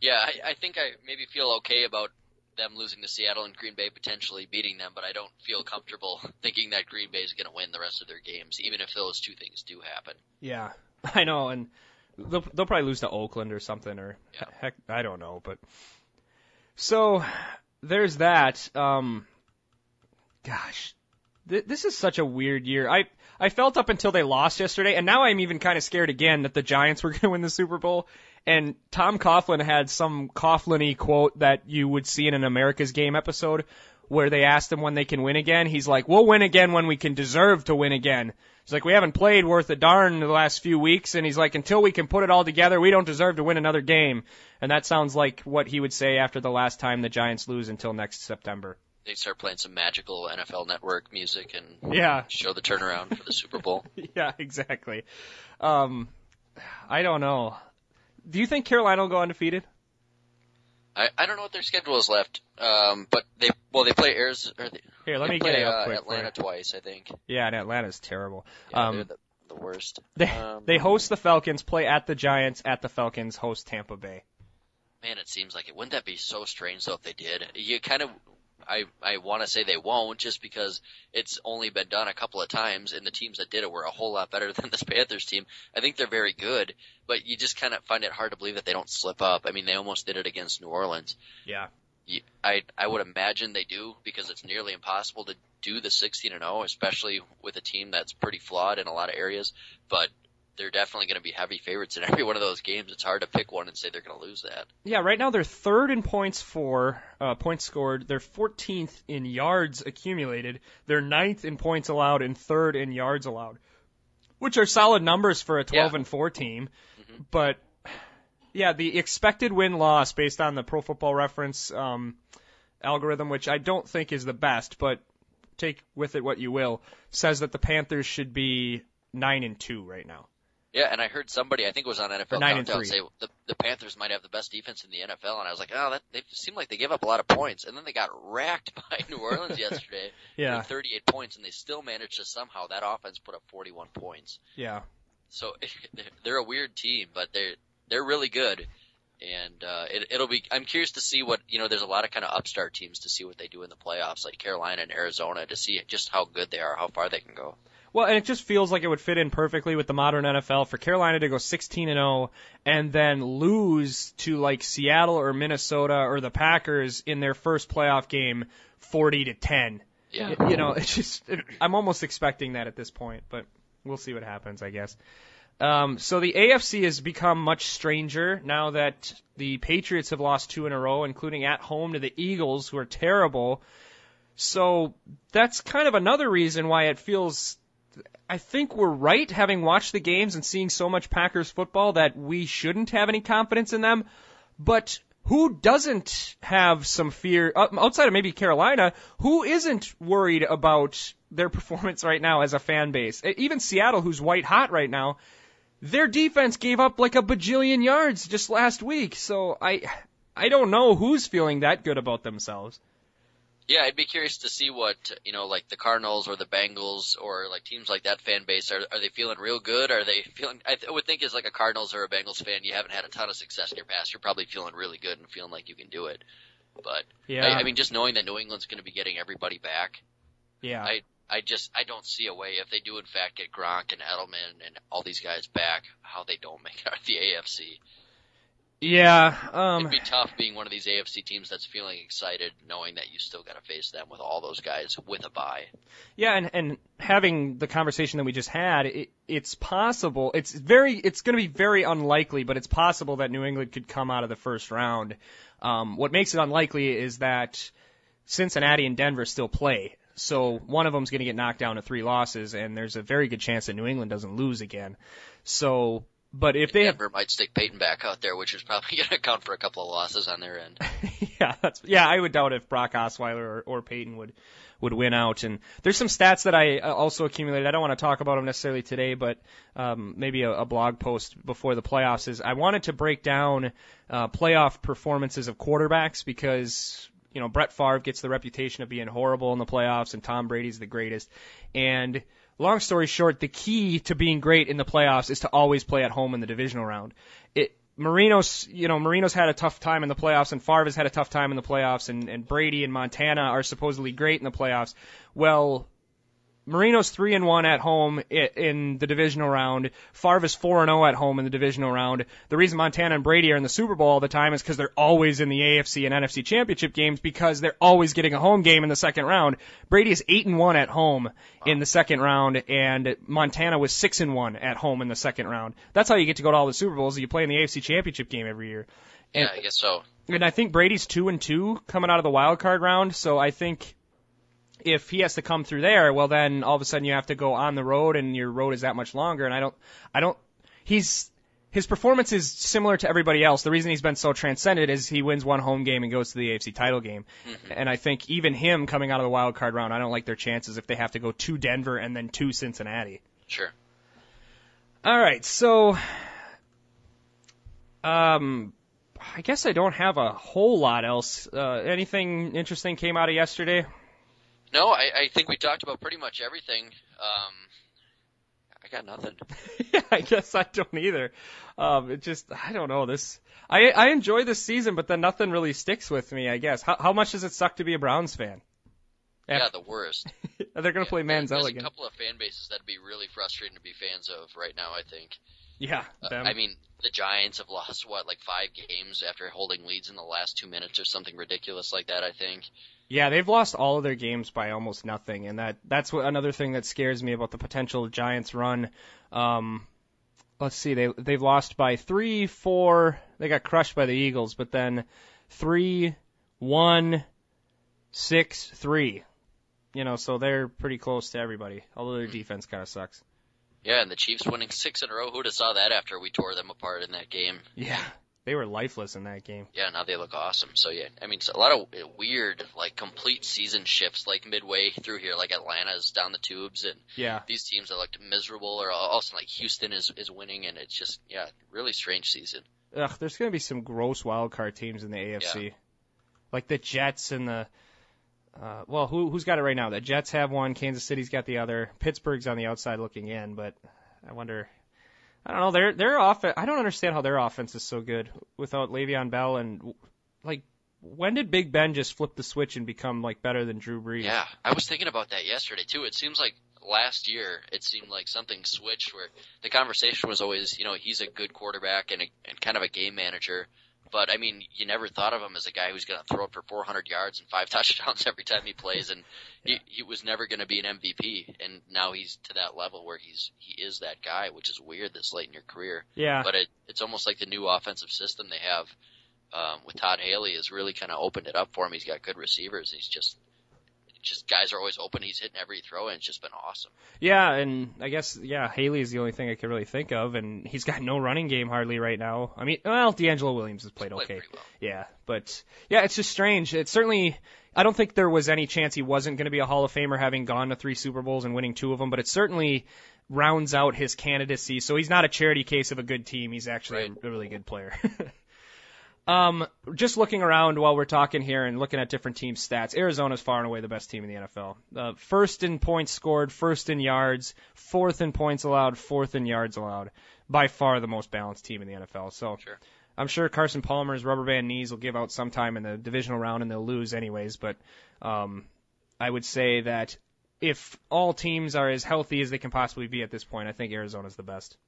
Yeah, I, I think I maybe feel okay about them losing to Seattle and Green Bay potentially beating them, but I don't feel comfortable (laughs) thinking that Green Bay is going to win the rest of their games, even if those two things do happen. Yeah, (laughs) I know, and they'll they'll probably lose to Oakland or something, or Yeah. heck, I don't know, but so there's that. Um, gosh, th- this is such a weird year. I I felt up until they lost yesterday, and now I'm even kind of scared again that the Giants were (laughs) going to win the Super Bowl. And Tom Coughlin had some Coughlin-y quote that you would see in an America's Game episode where they asked him when they can win again. He's like, "We'll win again when we can deserve to win again." He's like, "We haven't played worth a darn the last few weeks," and he's like, "Until we can put it all together, we don't deserve to win another game." And that sounds like what he would say after the last time the Giants lose until next September. They start playing some magical NFL Network music and Yeah, show the turnaround for the Super Bowl. (laughs) yeah, exactly. Um, I don't know. Do you think Carolina will go undefeated? I, I don't know what their schedule is left, um, but they well they play Arizona. Or they, Here, let me play get it up uh, quick Atlanta twice, I think. Yeah, and Atlanta's terrible. Yeah, Um, they're the, the worst. They Um, they host the Falcons, play at the Giants, at the Falcons, host Tampa Bay. Man, it seems like it. Wouldn't that be so strange though if they did? You kind of, I I want to say they won't, just because it's only been done a couple of times, and the teams that did it were a whole lot better (laughs) than this Panthers team. I think they're very good, but you just kind of find it hard to believe that they don't slip up. I mean, they almost did it against New Orleans. Yeah. I I would imagine they do because it's nearly impossible to do the 16 and 0, especially with a team that's pretty flawed in a lot of areas. But they're definitely going to be heavy favorites in every (laughs) one of those games. It's hard to pick one and say they're going to lose that. Yeah, right now they're third in points for uh, points scored. They're 14th in yards accumulated. They're ninth in points allowed and third in yards allowed, which are solid numbers for a 12 Yeah. and 4 team. Mhm. But yeah, the expected win loss based on the Pro Football Reference um, algorithm, which I don't think is the best, but take with it what you will, says that the Panthers should be nine and two right now. Yeah, and I heard somebody, I think it was on NFL Countdown, say the, the Panthers might have the best defense in the NFL, and I was like, oh, that they seem like they give up a lot of points, and then they got (laughs) racked by New Orleans (laughs) yesterday Yeah, 38 points, and they still managed to somehow that offense put up 41 points. yeah. So (laughs) they're a weird team, but they're they're really good, and uh, it, it'll be. I'm curious to see what you know. There's a lot of kind of upstart teams to see what they do in the playoffs, like Carolina and Arizona, to see just how good they are, how far they can go. Well, and it just feels like it would fit in perfectly with the modern NFL for Carolina to go 16 and 0 and then lose to like Seattle or Minnesota or the Packers in their first playoff game 40 to 10. Yeah. You know, it's just it, I'm almost expecting that at this point, but we'll see what happens, I guess. Um, so the AFC has become much stranger now that the Patriots have lost two in a row, including at home to the Eagles, who are terrible. So that's kind of another reason why it feels. I think we're right having watched the games and seeing so much Packers football that we shouldn't have any confidence in them. But who doesn't have some fear uh, outside of maybe Carolina? Who isn't worried about their (laughs) performance right now as a fan base? Even Seattle, who's white hot right now, their defense gave up like a bajillion yards just last week. So I, I don't know who's feeling that good about themselves. Yeah, I'd be curious to see what you know, like the Cardinals or the Bengals or like teams like that fan base. Are are they feeling real good? Are they (laughs) feeling? I th- would think as like a Cardinals or a Bengals fan, you haven't had a ton of success in your past. You're probably feeling really good and feeling like you can do it. But Yeah, I, I mean, just knowing that New England's going to be getting everybody back, yeah. I I just I don't see a way if they do in fact get Gronk and Edelman and all these guys back, how they don't make it out of the AFC. Yeah, um, It'd be tough being one of these AFC teams that's feeling excited, knowing that you still got to face them with all those guys with a bye. Yeah, and and having the conversation that we just had, it, it's possible. It's very, it's going to be very unlikely, but it's possible that New England could come out of the first round. Um, what makes it unlikely is that Cincinnati and Denver still play, so one of them's going to get knocked down to three losses, and there's a very good chance that New England doesn't lose again. So but if they Denver have, might stick Peyton back out there, which is probably (laughs) going to account for a couple of losses on their end. (laughs) yeah, that's yeah. I would doubt if Brock Osweiler or, or Peyton would would win out. And there's some stats that I uh, also accumulated. I don't want to talk about them necessarily today, but um, maybe a, a blog post before the playoffs is I wanted to break down uh, playoff performances of quarterbacks because you know Brett Favre gets the reputation of being horrible in the playoffs, and Tom Brady's the greatest, and long story short, the key to being great in the playoffs is to always play at home in the divisional round. It Marino's, you know, Marino's had a tough time in the playoffs, and Favre's had a tough time in the playoffs, and, and Brady and Montana are supposedly great in the playoffs. Well, Marino's three and one at home in the divisional round. Favre is four and zero oh at home in the divisional round. The reason Montana and Brady are in the Super Bowl all the time is because they're always in the AFC and NFC championship games because they're always getting a home game in the second round. Brady is eight and one at home in the second round, and Montana was six and one at home in the second round. That's how you get to go to all the Super Bowls. You play in the AFC championship game every year. And, yeah, I guess so. And I think Brady's two and two coming out of the wild card round, so I think if he has to come through there, well then all of a sudden you have to go on the road and your road is that much longer. And I don't, I don't, he's, his performance is similar to everybody else. The reason he's been so transcended is he wins one home game and goes to the AFC title game. Mm-hmm. And I think even him coming out of the wild card round, I don't like their chances if they have to go to Denver and then to Cincinnati. Sure. All right, so um I guess I don't have a whole lot else. Uh, anything interesting came out of yesterday? No, I, I think we talked about pretty much everything. Um, I got nothing. yeah, (laughs) I guess I don't either. Um, it just, I don't know this. I I enjoy this season, but then nothing really sticks with me. I guess. How how much does it suck to be a Browns fan? Yeah, the worst. (laughs) They're gonna yeah, play Manziel there's again. a couple of fan bases that'd be really frustrating to be fans of right now. I think. Yeah. Uh, I mean, the Giants have (laughs) lost what, like five games after holding leads in the last two minutes or something ridiculous like that. I think. Yeah, they've lost all of their games by almost nothing, and that that's what another thing that scares me about the potential Giants run. Um, let's see, they they've lost by three, four. They got crushed by the Eagles, but then three, one, six, three. You know, so they're pretty close to everybody. Although their defense kind of sucks. Yeah, and the Chiefs winning six in a row. Who'd have saw that after we tore them apart in that game? Yeah, they were lifeless in that game. Yeah, now they look awesome. So yeah, I mean, a lot of weird, like complete season shifts, like midway through here, like Atlanta's down the tubes, and yeah, these teams that looked miserable, or also like Houston is is winning, and it's just yeah, really strange season. Ugh, there's gonna be some gross wild card teams in the AFC, yeah. like the Jets and the. Uh, well, who who's got it right now? The Jets have one. Kansas City's got the other. Pittsburgh's on the outside looking in, but I wonder I don't know. Their their offense. I don't understand how their offense is so good without Le'Veon Bell and like. When did Big Ben just flip the switch and become like better than Drew Brees? Yeah, I was thinking about that yesterday too. It seems like last year it seemed like something switched where the conversation was always, you know, he's a good quarterback and, a, and kind of a game manager, but I mean, you never thought of him as a guy who's going to throw it for 400 yards and five (laughs) touchdowns every time he plays, and yeah. he, he was never going to be an MVP. And now he's to that level where he's he is that guy, which is weird this late in your career. Yeah. But it it's almost like the new offensive system they have um, with Todd Haley has really kind of opened it up for him. He's got good receivers. He's just just guys are always open. He's hitting every throw, and it's just been awesome. Yeah, and I guess yeah, Haley is the only thing I could really think of, and he's got no running game hardly right now. I mean, well, DeAngelo Williams has played, played okay. Well. Yeah, but yeah, it's just strange. It's certainly. I don't think there was any chance he wasn't going to be a Hall of Famer having gone to three Super Bowls and winning two of them, but it certainly rounds out his candidacy. So he's not a charity case of a good team. He's actually right. a really good player. (laughs) Um, just looking around while we're talking here and looking at different team stats, Arizona's far and away the best team in the NFL. Uh, first in points scored, first in yards, fourth in points allowed, fourth in yards allowed. By far the most balanced team in the NFL. So sure. I'm sure Carson Palmer's rubber band knees will give out sometime in the divisional round and they'll lose anyways. But um, I would say that if all teams are as healthy as they can possibly be at this point, I think Arizona's the best.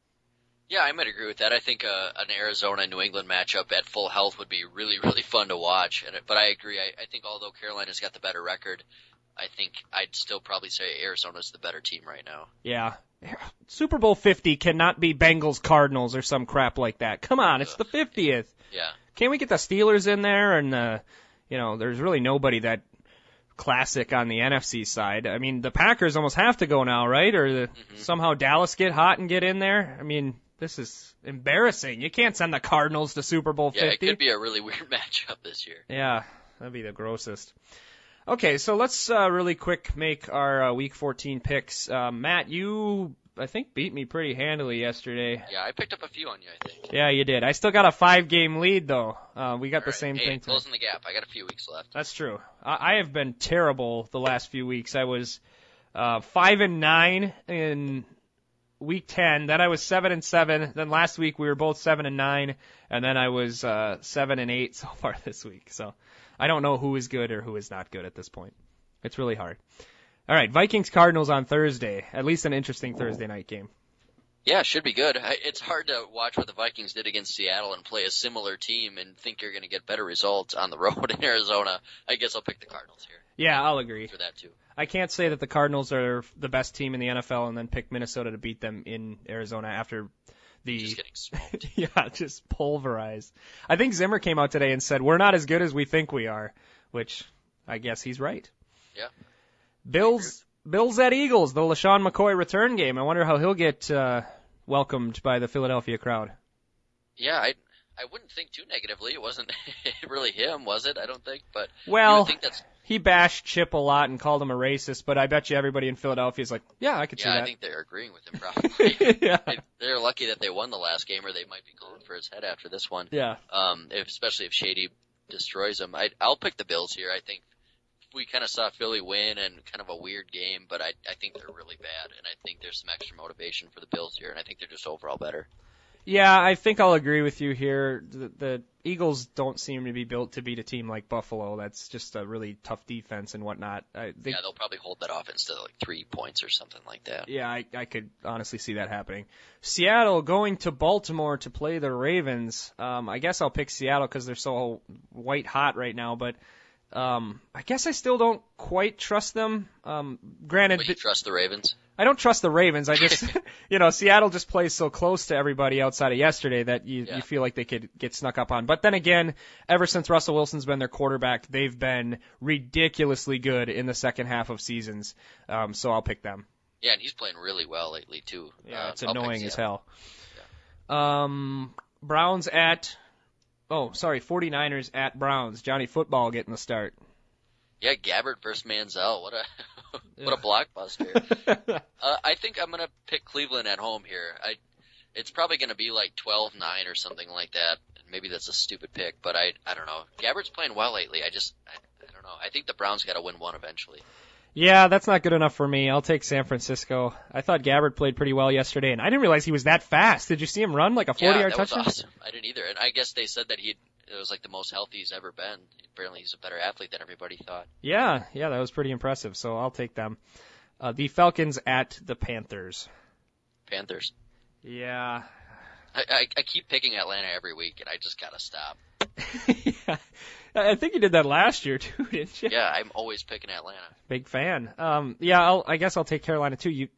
Yeah, I might agree with that. I think uh, an Arizona New England matchup at full health would be really really fun to watch. And but I agree. I, I think although Carolina's got the better record, I think I'd still probably say Arizona's the better team right now. Yeah. Super Bowl 50 cannot be Bengals Cardinals or some crap like that. Come on, it's the 50th. Yeah. Can't we get the Steelers in there? And, uh, you know, there's really nobody that classic on the NFC side. I mean, the Packers almost have to go now, right? Or the, Mm-hmm. somehow Dallas get hot and get in there. I mean, this is embarrassing. You can't send the Cardinals to Super Bowl 50. Yeah, 50. it could be a really (laughs) weird matchup this year. Yeah, that'd be the grossest. Okay, so let's uh, really quick make our uh, Week 14 picks. Uh, Matt, you I think beat me pretty handily yesterday. Yeah, I picked up a few on you, I think. Yeah, you did. I still got a five game lead though. Uh, we got All the right. same hey, thing. Closing the gap. I got a few weeks left. That's true. I, I have been terrible the last few weeks. I was uh, five and nine in week ten. Then I was seven and seven. Then last week we were both seven and nine, and then I was uh, seven and eight (laughs) so far this week. So I don't know who is good or who is not good at this point. It's really hard. All right, Vikings Cardinals on Thursday. At least an interesting Thursday night game. Yeah, should be good. I- It's hard to watch what the Vikings did against Seattle and play a similar team and think you're going to get better results on the (laughs) road in Arizona. I guess I'll pick the Cardinals here Yeah, I'll agree. for that too. I can't say that the Cardinals are the best team in the NFL and then pick Minnesota to beat them in Arizona after the Just getting smoked. (laughs) yeah, just pulverized. I think Zimmer came out today and said we're not as good as we think we are, which I guess he's right. Yeah. Bills Bills at Eagles, the LeSean McCoy return game. I wonder how he'll get uh, welcomed by the Philadelphia crowd. Yeah, I I wouldn't think too negatively. It wasn't (laughs) really him, was it? I don't think, but Well, would think that's he bashed Chip a lot and called him a racist, but I bet you everybody in Philadelphia is like, yeah, I could see that. yeah. I think they're agreeing with him (laughs) probably. yeah. They- They're lucky that they won the last game, or they might be going for his head after this one. Yeah. Um, if, especially if Shady destroys him. I, I'll pick the Bills here. I think we kind of saw Philly win and kind of a weird game, but I, I think they're really bad, and I think there's some extra motivation for the Bills here, and I think they're just overall better. Yeah, I think I'll agree with you here. The, the Eagles don't seem to be built to beat a team like Buffalo. That's just a really tough defense and whatnot. I, they, yeah, they'll probably hold that offense to like three points or something like that. yeah, I, I could honestly see that happening. Seattle going to Baltimore to play the Ravens. Um, I guess I'll pick Seattle because they're so white hot right now, but um, I guess I still don't quite trust them. Um, granted, But you trust the Ravens? I don't trust the Ravens. I just, (laughs) you know, Seattle just plays so close to everybody outside of yesterday that you, Yeah. you feel like they could get snuck up on. But then again, ever since Russell Wilson's been their quarterback, they've been ridiculously good in the second half of seasons. Um, so I'll pick them. Yeah, and he's playing really well lately too. Yeah, Uh, it's I'll annoying as hell. Um, Browns at, oh, sorry, 49ers at Browns. Johnny Football getting the start. Yeah, Gabbert versus Manziel. What a (laughs) what a blockbuster. (laughs) Uh, I think I'm gonna pick Cleveland at home here. I, it's probably gonna be like 12-9 or something like that. Maybe that's a stupid pick, but I, I don't know. Gabbert's playing well lately. I just, I, I don't know. I think the Browns got to win one eventually. Yeah, that's not good enough for me. I'll take San Francisco. I thought Gabbert played pretty well yesterday, and I didn't realize he was that fast. Did you see him run like a 40 yeah, yard touchdown? was awesome. I didn't either, and I guess they said that he it was like the most healthy he's ever been. Apparently, he's a better athlete than everybody thought. Yeah, yeah, that was pretty impressive. So I'll take them. Uh, the Falcons at the Panthers. Panthers. Yeah. I, I, I keep picking Atlanta every week, and I just gotta stop. (laughs) yeah. I think you did that last year (laughs) too, didn't you? Yeah, I'm always picking Atlanta. Big fan. Um, yeah, I'll, I guess I'll take Carolina too. You,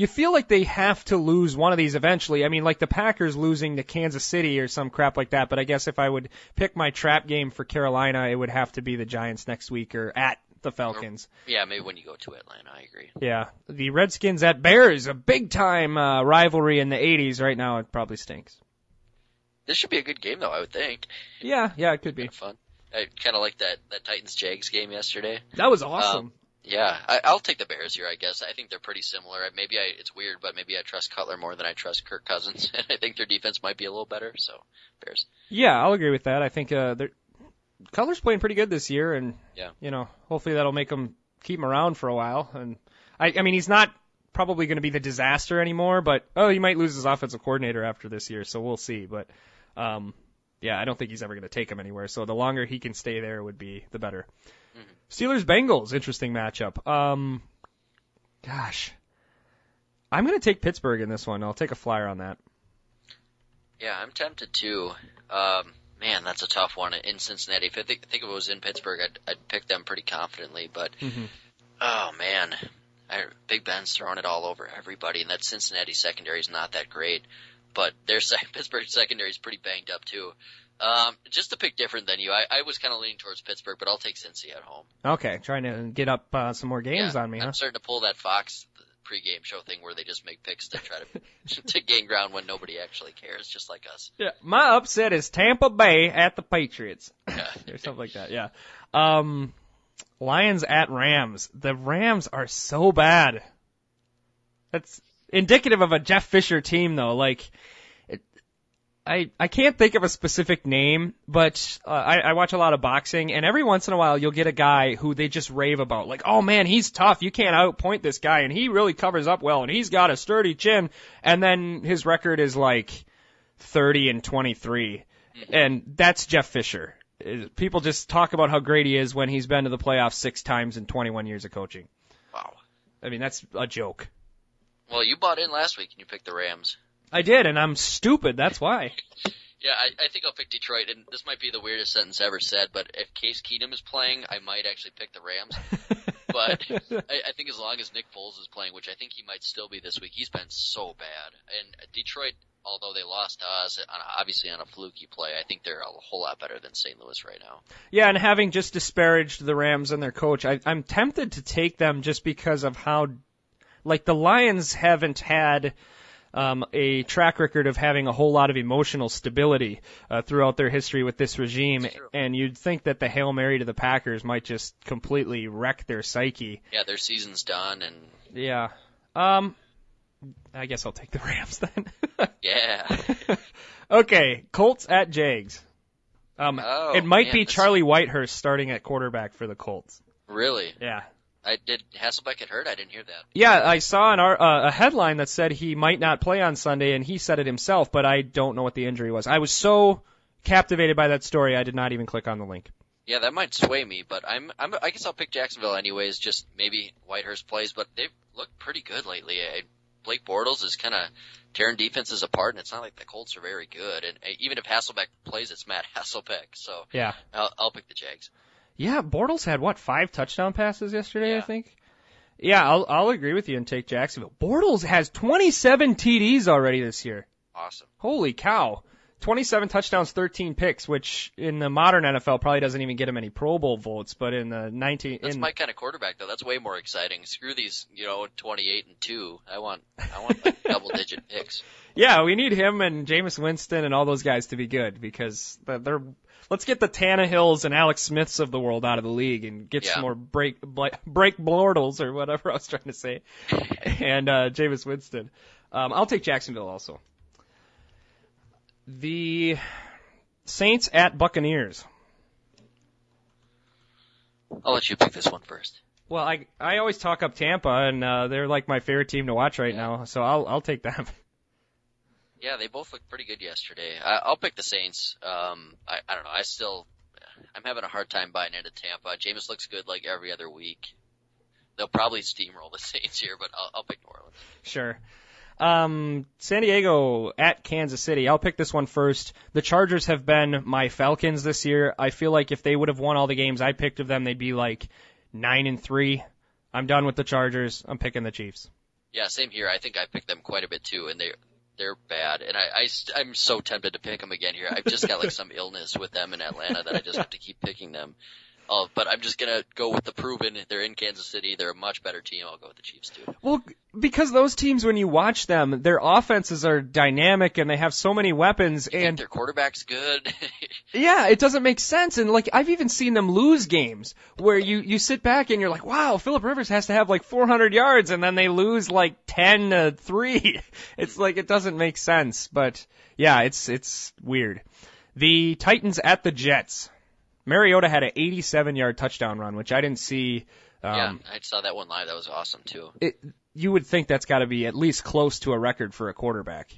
you feel like they have to lose one of these eventually. I mean, like the Packers losing to Kansas City or some crap like that. But I guess if I would pick my trap game for Carolina, it would have to be the Giants next week or at the Falcons. Yeah, maybe when you go to Atlanta, I agree. Yeah, the Redskins at Bears, a big time uh, rivalry in the 80s. Right now, it probably stinks. This should be a good game, though. I would think. Yeah, yeah, it could be. Kind of fun. I kind of like that that Titans Jags game yesterday. That was awesome. Yeah, I, I'll take the Bears here. I guess I think they're pretty similar. Maybe I, it's weird, but maybe I trust Cutler more than I trust Kirk Cousins, (laughs) and I think their defense might be a little better. So, Bears. yeah, I'll agree with that. I think uh, they're Cutler's playing pretty good this year, and Yeah. you know, hopefully that'll make him keep him around for a while. And I, I mean, he's not probably going to be the disaster anymore, but oh, he might lose his offensive coordinator after this year, so we'll see. But um, yeah, I don't think he's ever going to take him anywhere. So the longer he can stay there would be the better. Steelers Bengals, interesting matchup. Um, gosh, I'm going to take Pittsburgh in this one. I'll take a flyer on that. Yeah, I'm tempted too. Um, man, that's a tough one in Cincinnati. If I think, think if it was in Pittsburgh, I'd, I'd pick them pretty confidently. But Mhm. oh man, I, Big Ben's throwing it all over everybody, and that Cincinnati secondary is not that great. But their (laughs) Pittsburgh secondary is pretty banged up too. Um, just to pick different than you, I, I was kind of leaning towards Pittsburgh, but I'll take Cincy at home. Okay, trying to get up uh, some more games yeah, on me, huh? I'm starting to pull that Fox pregame show thing where they just make picks to try to (laughs) (laughs) to gain ground when nobody actually cares, just like us. Yeah, my upset is Tampa Bay at the Patriots. (laughs) Yeah. or something like that. Yeah. Um, Lions at Rams. The Rams are so bad. That's indicative of a Jeff Fisher team, though. Like, I I can't think of a specific name, but uh, I, I watch a lot of boxing, and every once in a while you'll get a guy who they just rave about, like, oh man, he's tough. You can't outpoint this guy, and he really covers up well, and he's got a sturdy chin, and then his record is like 30 and 23 and that's Jeff Fisher. Uh, People just talk about how great he is when he's been to the playoffs six times in 21 years of coaching. Wow. I mean, that's a joke. Well, you bought in last week and you picked the Rams. I did, and I'm stupid. That's why. (laughs) Yeah, I, I think I'll pick Detroit, and this might be the weirdest sentence ever said, but if Case Keenum is playing, I might actually pick the Rams. (laughs) But I, I think as long as Nick Foles is playing, which I think he might still be this week, he's been so bad. And Detroit, although they lost to us, on, obviously on a fluky play, I think they're a whole lot better than St. Louis right now. yeah, and having just disparaged the Rams and their coach, I, I'm tempted to take them just because of how, like, the Lions haven't had. Um, a track record of having a whole lot of emotional stability uh, throughout their history with this regime, and you'd think that the hail mary to the Packers might just completely wreck their psyche. Yeah, their season's done, and Yeah. Um, I guess I'll take the (laughs) Rams then. (laughs) yeah. okay, Colts at Jags. Um, Oh, it might man, be Charlie Whitehurst starting at quarterback for the Colts. Really? Yeah. I did Hasselbeck get hurt? I didn't hear that. Yeah, I saw an uh, a headline that said he might not play on Sunday, and he said it himself, but I don't know what the injury was. I was so captivated by that story, I did not even click on the link. Yeah, that might sway me, but I'm, I'm I guess I'll pick Jacksonville anyways. Just maybe Whitehurst plays, but they've looked pretty good lately. I, Blake Bortles is kind of tearing defenses apart, and it's not like the Colts are very good. And uh, even if Hasselbeck plays, it's Matt (laughs) Hasselbeck, so Yeah. I'll, I'll pick the Jags. Yeah, Bortles had what five touchdown passes yesterday, I think. Yeah, I'll I'll agree with you and take Jacksonville. Bortles has 27 TDs already this year. Awesome. Holy cow. 27 touchdowns, 13 picks, which in the modern NFL probably doesn't even get him any Pro Bowl votes, but in the 19 That's in my kind of quarterback, though. That's way more exciting. Screw these, you know, 28 and two. I want I want like (laughs) double digit picks. Yeah, we need him and Jameis Winston and all those guys to be good because they're let's get the Tannehills and Alex Smiths of the world out of the league and get Yeah. some more break break Blortles or whatever I was trying to say. and uh Jameis Winston. Um I'll take Jacksonville also. The Saints at Buccaneers. I'll let you pick this one first. Well, I I always talk up Tampa and uh they're like my favorite team to watch right now, so I'll I'll take them. (laughs) Yeah, they both looked pretty good yesterday. I, I'll pick the Saints. Um, I, I don't know. I still, I'm having a hard time buying into Tampa. Jameis looks good like every other week. They'll probably steamroll the (laughs) Saints here, but I'll, I'll pick New Orleans. Sure. Um, San Diego at Kansas City. I'll pick this one first. The Chargers have been my Falcons this year. I feel like if they would have won all the games I picked of them, they'd be like nine and three. I'm done with the Chargers. I'm picking the Chiefs. Yeah, same here. I think I picked them quite a bit too, and they they're bad. And I, I, I'm so tempted to pick them again here. I've just got like some (laughs) illness with them in Atlanta that I just have to keep picking them. Uh, but I'm just gonna go with the proven. They're in Kansas City. They're a much better team. I'll go with the Chiefs too. Well, because those teams, when you watch them, their offenses are dynamic and they have so many weapons And and their quarterback's good. (laughs) Yeah, it doesn't make sense. And like I've even seen them lose games where you you sit back and you're like, wow, Philip Rivers has to have like 400 yards, and then they lose like 10 to three. (laughs) It's like it doesn't make sense. But yeah, it's it's weird. The Titans at the Jets. Mariota had an 87 yard touchdown run, which I didn't see. Um, yeah, I saw that one live. That was awesome too. it, you would think that's got to be at least close to a record for a quarterback.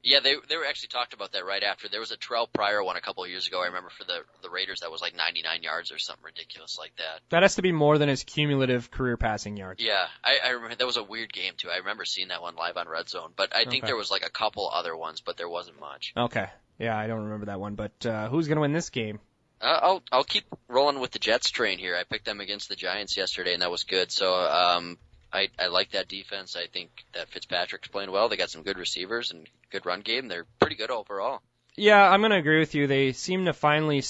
Yeah, they they were actually talked about that right after. There was a Terrell Pryor one a couple of years ago. I remember for the the Raiders that was like 99 yards or something ridiculous like that. That has to be more than his cumulative career passing yards. Yeah, I, I remember that was a weird game too. I remember seeing that one live on Red Zone, but I think Okay. there was like a couple other ones, but there wasn't much. Okay. Yeah, I don't remember that one, but uh, who's going to win this game? Uh, I'll I'll keep rolling with the Jets train here. I picked them against the Giants yesterday, and that was good. So um, I I like that defense. I think that Fitzpatrick's playing well. They got some good receivers and good run game. They're pretty good overall. Yeah, I'm going to agree with you. They seem to finally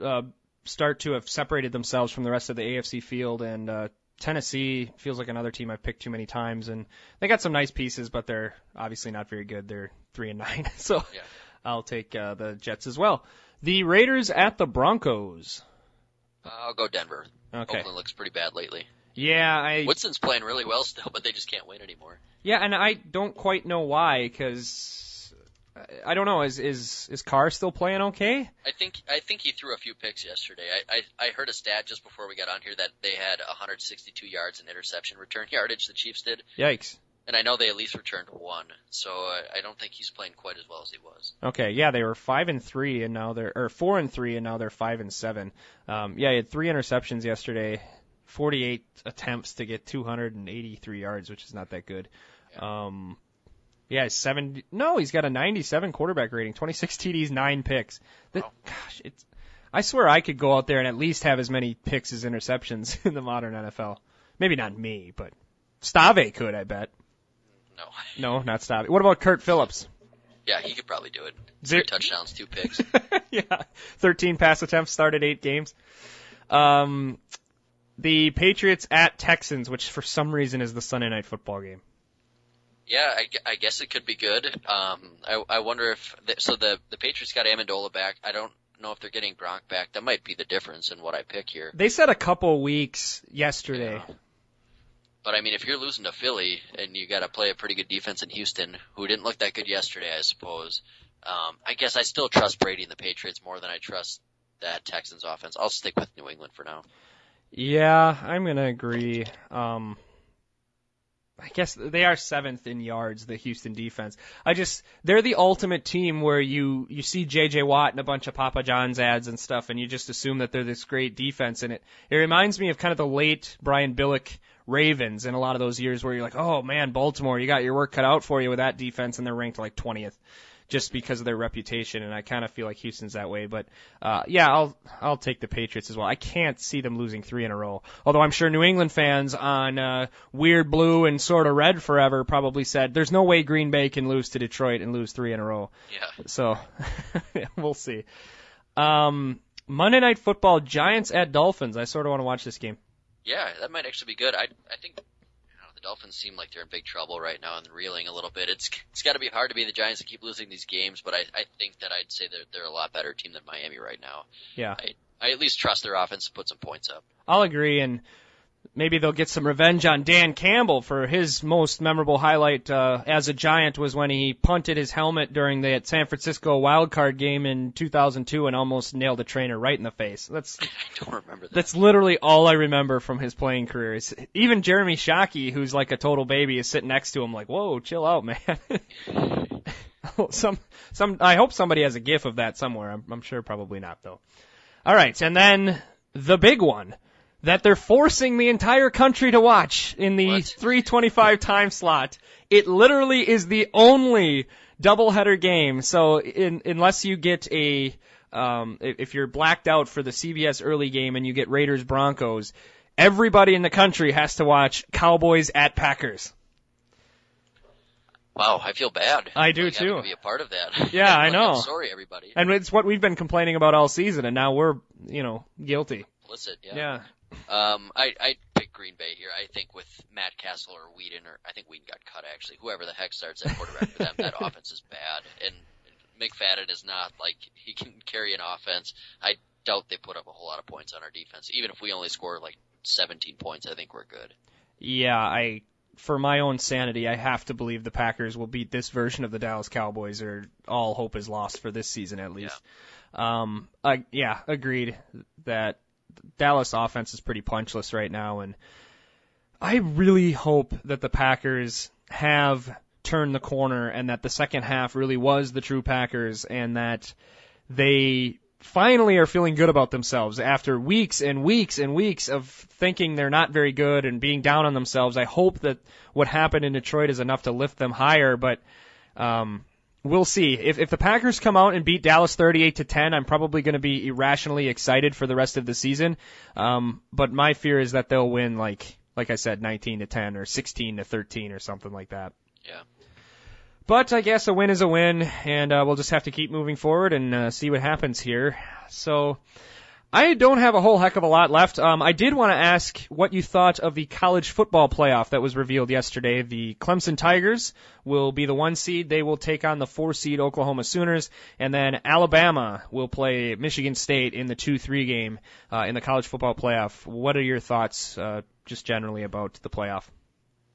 uh, start to have separated themselves from the rest of the AFC field, and uh, Tennessee feels like another team I've picked too many times, and they got some nice pieces, but they're obviously not very good. They're three and nine, (laughs) so Yeah. I'll take uh, the Jets as well. The Raiders at the Broncos. Uh, I'll go Denver. Okay. Oakland looks pretty bad lately. Yeah, I Woodson's playing really well still, but they just can't win anymore. yeah, and I don't quite know why because I don't know. Is is is Carr still playing okay? I think I think he threw a few picks yesterday. I, I I heard a stat just before we got on here that they had 162 yards in interception return yardage. The Chiefs did, Yikes. And I know they at least returned one. So I don't think he's playing quite as well as he was. Okay, yeah, they were five and three, and now they're or four and three, and now they're five and seven. Um, yeah, he had three interceptions yesterday, 48 attempts to get 283 yards, which is not that good. Um, yeah, seven. No, he's got a 97 quarterback rating, 26 TDs, nine picks. That, Wow. Gosh, it's. I swear I could go out there and at least have as many picks as interceptions (laughs) in the modern NFL. Maybe not me, but Stave could, I bet. No. (laughs) No, not Stave. What about Curt Phillips? Yeah, he could probably do it. Zero- Three touchdowns, two picks. (laughs) yeah, 13 pass attempts, started eight games. Um, the Patriots at Texans, which for some reason is the Sunday night football game. Yeah, I, I guess it could be good. Um, I, I wonder if the, so. The the Patriots got Amendola back. I don't know if they're getting Gronk back. That might be the difference in what I pick here. They said a couple weeks yesterday. Yeah. But I mean, if you're losing to Philly and you got to play a pretty good defense in Houston, who didn't look that good yesterday, I suppose. Um, I guess I still trust Brady and the Patriots more than I trust that Texans offense. I'll stick with New England for now. Yeah, I'm gonna agree. Um, I guess they are seventh in yards, the Houston defense. I just they're the ultimate team where you you see J.J. Watt and a bunch of Papa John's ads and stuff, and you just assume that they're this great defense. And it it reminds me of kind of the late Brian Billick Ravens in a lot of those years where you're like, oh man, Baltimore, you got your work cut out for you with that defense, and they're ranked like 20th just because of their reputation, and I kind of feel like Houston's that way. But uh, yeah, I'll I'll take the Patriots as well. I can't see them losing three in a row. Although I'm sure New England fans on uh, weird blue and sort of red forever probably said there's no way Green Bay can lose to Detroit and lose three in a row. Yeah. So (laughs) we'll see. Um, Monday Night Football, Giants at Dolphins. I sort of want to watch this game. Yeah, that might actually be good. I I think you know, the Dolphins seem like they're in big trouble right now and reeling a little bit. It's it's got to be hard to be the Giants to keep losing these games, but I I think that I'd say they're they're a lot better team than Miami right now. Yeah. I I at least trust their offense to put some points up. I'll agree, and maybe they'll get some revenge on Dan Campbell for his most memorable highlight uh, as a Giant was when he punted his helmet during the San Francisco wild card game in 2002 and almost nailed a trainer right in the face. That's (laughs) I don't remember that. that's literally all I remember from his playing career. It's, even Jeremy Shockey, who's like a total baby, is sitting next to him like, "Whoa, chill out, man." (laughs) some some I hope somebody has a gif of that somewhere. I'm, I'm sure probably not though. All right, and then the big one that they're forcing the entire country to watch in the What? 325 time slot. It literally is the only doubleheader game. So in, unless you get a um, if you're blacked out for the CBS early game and you get Raiders Broncos, everybody in the country has to watch Cowboys at Packers. Wow, I feel bad. I do like, too. To be a part of that. Yeah, I (laughs) know. I'm sorry, everybody. And it's what we've been complaining about all season, and now we're, you know, guilty. Implicit, yeah. Yeah. Um, I I pick Green Bay here. I think with Matt Cassel or Weeden, or I think Weeden got cut actually. Whoever the heck starts at quarterback for them, that (laughs) offense is bad. And McFadden is not like he can carry an offense. I doubt they put up a whole lot of points on our defense. Even if we only score like 17 points, I think we're good. Yeah, I, for my own sanity, I have to believe the Packers will beat this version of the Dallas Cowboys, or all hope is lost for this season at least. Um, I, yeah, agreed that Dallas offense is pretty punchless right now, and I really hope that the Packers have turned the corner and that the second half really was the true Packers and that they finally are feeling good about themselves after weeks and weeks and weeks of thinking they're not very good and being down on themselves. I hope that what happened in Detroit is enough to lift them higher, but um, we'll see. If if the Packers come out and beat Dallas 38 to 10, I'm probably going to be irrationally excited for the rest of the season. Um, but my fear is that they'll win like like I said 19 to 10 or 16 to 13 or something like that. Yeah. But I guess a win is a win, and uh, we'll just have to keep moving forward and uh, see what happens here. So I don't have a whole heck of a lot left. Um, I did want to ask what you thought of the college football playoff that was revealed yesterday. The Clemson Tigers will be the one seed. They will take on the four seed Oklahoma Sooners, and then Alabama will play Michigan State in the two-three game uh, in the college football playoff. What are your thoughts, uh, just generally about the playoff?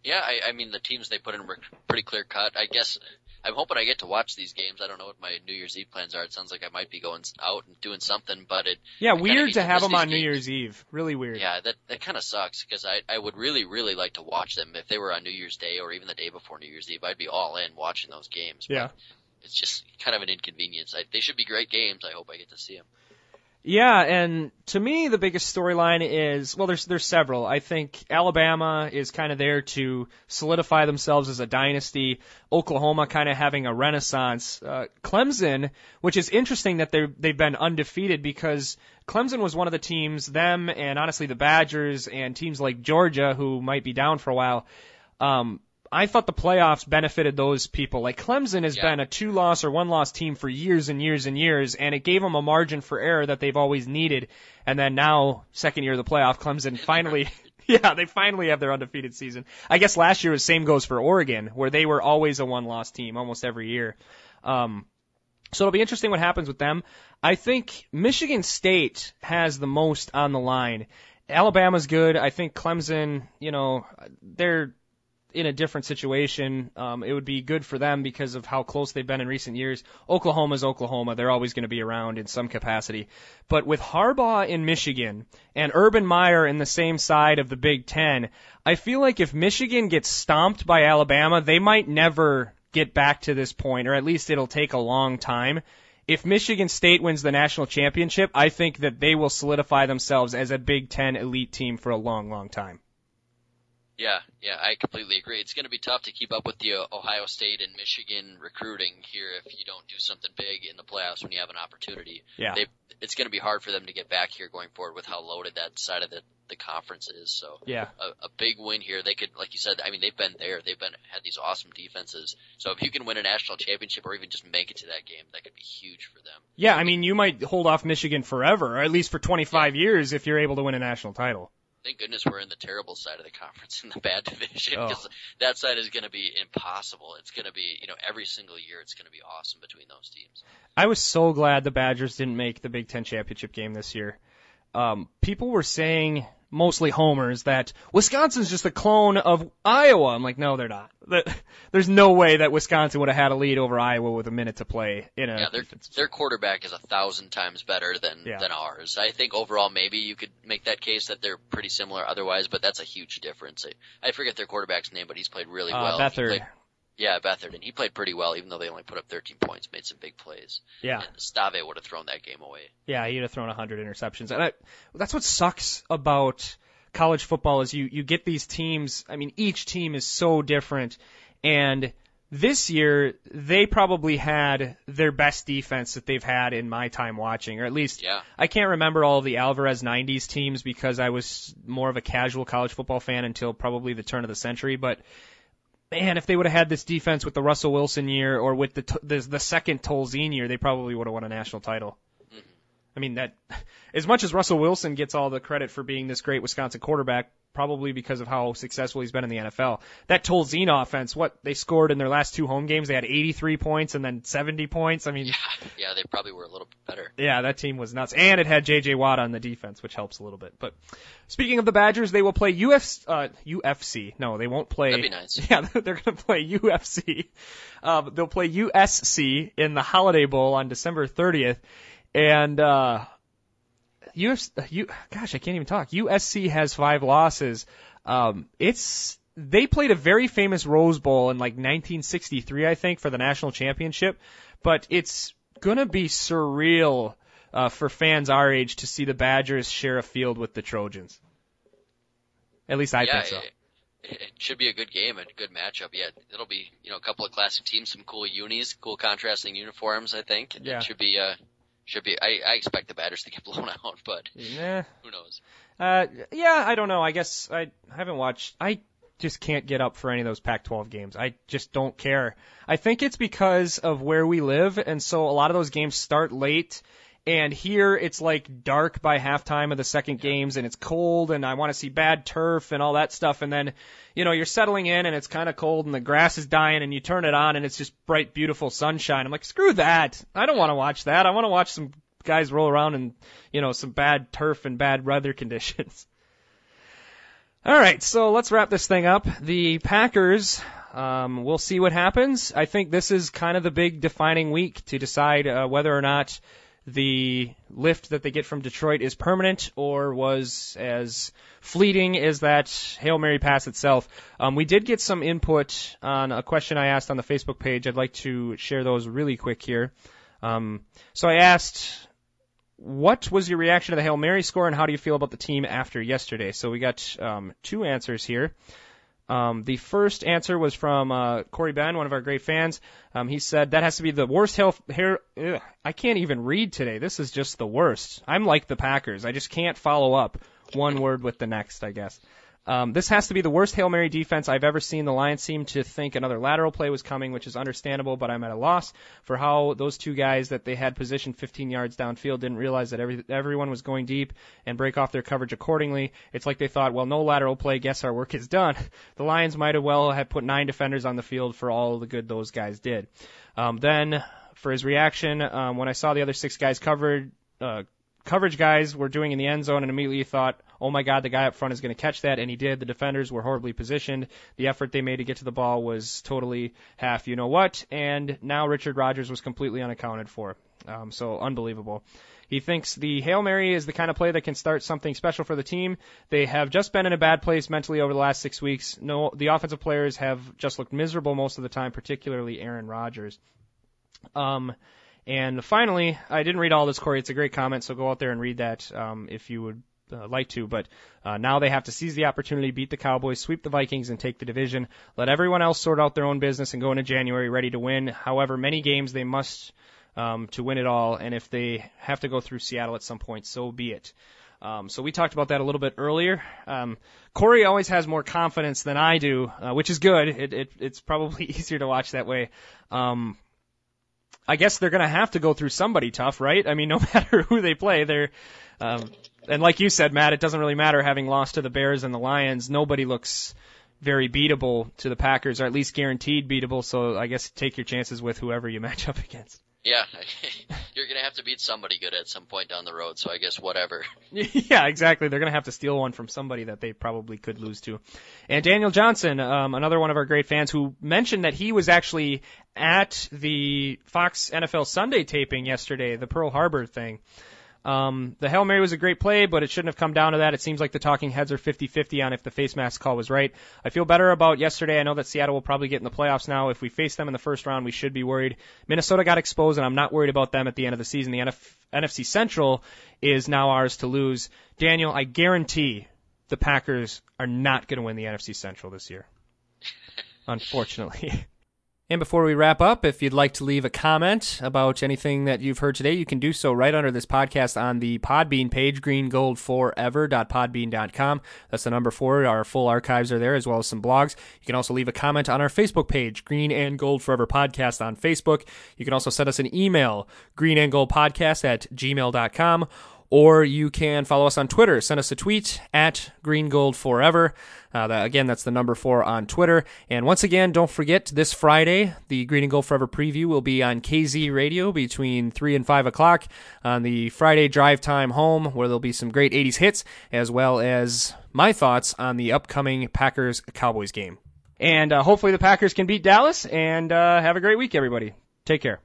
Yeah, I, I mean the teams they put in were pretty clear cut. I guess I'm hoping I get to watch these games. I don't know what my New Year's Eve plans are. It sounds like I might be going out and doing something, but it. Yeah, I weird to have them on games. New Year's Eve. Really weird. Yeah, that that kind of sucks because I I would really really like to watch them if they were on New Year's Day or even the day before New Year's Eve. I'd be all in watching those games. Yeah. But it's just kind of an inconvenience. I, they should be great games. I hope I get to see them. Yeah, and to me the biggest storyline is well there's there's several. I think Alabama is kind of there to solidify themselves as a dynasty. Oklahoma kind of having a renaissance. Uh, Clemson, which is interesting that they they've been undefeated because Clemson was one of the teams them and honestly the Badgers and teams like Georgia who might be down for a while um I thought the playoffs benefited those people. Like Clemson has Yeah. been a two loss or one loss team for years and years and years, and it gave them a margin for error that they've always needed. And then now, second year of the playoff, Clemson (laughs) finally, (laughs) yeah, they finally have their undefeated season. I guess last year was same goes for Oregon, where they were always a one loss team almost every year. Um, so it'll be interesting what happens with them. I think Michigan State has the most on the line. Alabama's good. I think Clemson, you know, they're in a different situation. Um, it would be good for them because of how close they've been in recent years. Oklahoma's Oklahoma. They're always going to be around in some capacity. But with Harbaugh in Michigan and Urban Meyer in the same side of the Big Ten, I feel like if Michigan gets stomped by Alabama, they might never get back to this point, or at least it'll take a long time. If Michigan State wins the national championship, I think that they will solidify themselves as a Big Ten elite team for a long, long time. Yeah, yeah, I completely agree. It's going to be tough to keep up with the uh, Ohio State and Michigan recruiting here if you don't do something big in the playoffs when you have an opportunity. Yeah. They, it's going to be hard for them to get back here going forward with how loaded that side of the the conference is. So Yeah. a, a big win here. They could, like you said, I mean, they've been there. They've been had these awesome defenses. So if you can win a national championship or even just make it to that game, that could be huge for them. Yeah, I mean, you might hold off Michigan forever, or at least for 25 years if you're able to win a national title. Thank goodness we're in the terrible side of the conference in the bad (laughs) division Oh. because that side is going to be impossible. It's going to be, you know, every single year it's going to be awesome between those teams. I was so glad the Badgers didn't make the Big Ten championship game this year. Um, people were saying, mostly homers, that Wisconsin's just a clone of Iowa. I'm like, no, they're not. There's no way that Wisconsin would have had a lead over Iowa with a minute to play in a Yeah, their their quarterback is a thousand times better than Yeah. than ours. I think overall maybe you could make that case that they're pretty similar otherwise, but that's a huge difference. I, I forget their quarterback's name, but he's played really uh, well. He Beathard. Yeah, Beathard, and he played pretty well, even though they only put up 13 points, made some big plays. Yeah. And Stave would have thrown that game away. Yeah, he'd have thrown 100 interceptions. And I, that's what sucks about college football is you, you get these teams, I mean, each team is so different. And this year, they probably had their best defense that they've had in my time watching, or at least Yeah. I can't remember all the Alvarez 90s teams because I was more of a casual college football fan until probably the turn of the century. But man, if they would have had this defense with the Russell Wilson year or with the the, the second Tolzien year, they probably would have won a national title. I mean that (laughs) as much as Russell Wilson gets all the credit for being this great Wisconsin quarterback, probably because of how successful he's been in the NFL. That Tolzien offense, what they scored in their last two home games, they had 83 points and then 70 points. I mean, Yeah, they probably were a little bit better. yeah, that team was nuts. And it had JJ Watt on the defense, which helps a little bit. But speaking of the Badgers, they will play UFC, uh, UFC. No, they won't play. That'd be nice. (laughs) Yeah, they're going to play UFC. Um, they'll play USC in the Holiday Bowl on December 30th. And, uh, UFC, you, gosh, I can't even talk. USC has five losses. Um, it's, they played a very famous Rose Bowl in like 1963, I think, for the national championship. But it's gonna be surreal uh, for fans our age to see the Badgers share a field with the Trojans. At least I yeah, think so. It, it should be a good game and a good matchup. Yeah, it'll be you know a couple of classic teams, some cool unis, cool contrasting uniforms. I think Yeah. it should be uh should be. I, I expect the Badgers to get (laughs) blown out, but Nah. who knows? Uh, yeah, I don't know. I guess I haven't watched. I just can't get up for any of those Pac-12 games. I just don't care. I think it's because of where we live, and so a lot of those games start late. And here it's like dark by halftime of the second games, and it's cold, and I want to see bad turf and all that stuff. And then, you know, you're settling in, and it's kind of cold, and the grass is dying, and you turn it on, and it's just bright, beautiful sunshine. I'm like, screw that. I don't want to watch that. I want to watch some guys roll around in, you know, some bad turf and bad weather (laughs) conditions. All right, so let's wrap this thing up. The Packers, um, we'll see what happens. I think this is kind of the big defining week to decide uh, whether or not the lift that they get from Detroit is permanent or was as fleeting as that Hail Mary pass itself. Um, we did get some input on a question I asked on the Facebook page. I'd like to share those really quick here. Um, so I asked, what was your reaction to the Hail Mary score and how do you feel about the team after yesterday? So we got um, two answers here. Um, the first answer was from uh, Corey Ben, one of our great fans. Um, he said that has to be the worst hail. hair I can't even read today. This is just the worst. I'm like the Packers. I just can't follow up one word with the next. I guess. Um, this has to be the worst Hail Mary defense I've ever seen. The Lions seem to think another lateral play was coming, which is understandable, but I'm at a loss for how those two guys that they had positioned 15 yards downfield didn't realize that every, everyone was going deep and break off their coverage accordingly. It's like they thought, well, no lateral play, guess our work is done. (laughs) The Lions might have well have put nine defenders on the field for all the good those guys did. Um, then for his reaction, um, when I saw the other six guys covered, uh, coverage guys were doing in the end zone and immediately thought, oh my God, the guy up front is going to catch that. And he did. The defenders were horribly positioned. The effort they made to get to the ball was totally half you know what. And now Richard Rodgers was completely unaccounted for. Um, so unbelievable. He thinks the Hail Mary is the kind of play that can start something special for the team. They have just been in a bad place mentally over the last six weeks. No, the offensive players have just looked miserable most of the time, particularly Aaron Rodgers. Um, and finally, I didn't read all this, Corey. It's a great comment, so go out there and read that um, if you would uh, like to. But uh, now they have to seize the opportunity, beat the Cowboys, sweep the Vikings, and take the division. Let everyone else sort out their own business and go into January ready to win. However, many games they must um, to win it all, and if they have to go through Seattle at some point, so be it. Um, so we talked about that a little bit earlier. Um, Corey always has more confidence than I do, uh, which is good. It, it, it's probably (laughs) easier to watch that way. Um, I guess they're going to have to go through somebody tough, right? I mean, no (laughs) matter who they play, they're, um, and like you said, Matt, it doesn't really matter having lost to the Bears and the Lions. Nobody looks very beatable to the Packers, or at least guaranteed beatable. So I guess take your chances with whoever you (laughs) match up against. Yeah, (laughs) you're gonna have to beat somebody good at some point down the road. So I guess whatever. (laughs) yeah, exactly. They're to have to steal one from somebody that they probably could lose to. And Daniel Johnson, um, another one of our great fans, who mentioned that he was actually at the Fox NFL Sunday taping yesterday, the Pearl Harbor thing. Um, the Hail Mary was a great play, but it shouldn't have come down to that. It seems like the talking heads are 50-50 on if the face mask call was right. I feel better about yesterday. I know that Seattle will probably get in the playoffs now. If we face them in the first round, we should be worried. Minnesota got exposed, and I'm not worried about them at the end of the season. The NF- NFC Central is now ours to lose. Daniel, I guarantee the Packers are not going to win the NFC Central this year. Unfortunately. (laughs) And before we wrap up, if you'd like to leave a comment about anything that you've heard today, you can do so right under this podcast on the Podbean page, greengoldforever.podbean.com. That's the number four. Our full archives are there, as well as some blogs. You can also leave a comment on our Facebook page, Green and Gold Forever Podcast on Facebook. You can also send us an email, greenandgoldpodcast at gmail.com or you can follow us on Twitter. Send us a tweet at greengoldforever. Uh, that, again, that's the number four on Twitter. And once again, don't forget this Friday, the Green and Gold Forever preview will be on KZ Radio between 3 and 5 o'clock on the Friday drive time home, where there'll be some great 80s hits, as well as my thoughts on the upcoming Packers Cowboys game. And uh, hopefully the Packers can beat Dallas, and uh, have a great week, everybody. Take care.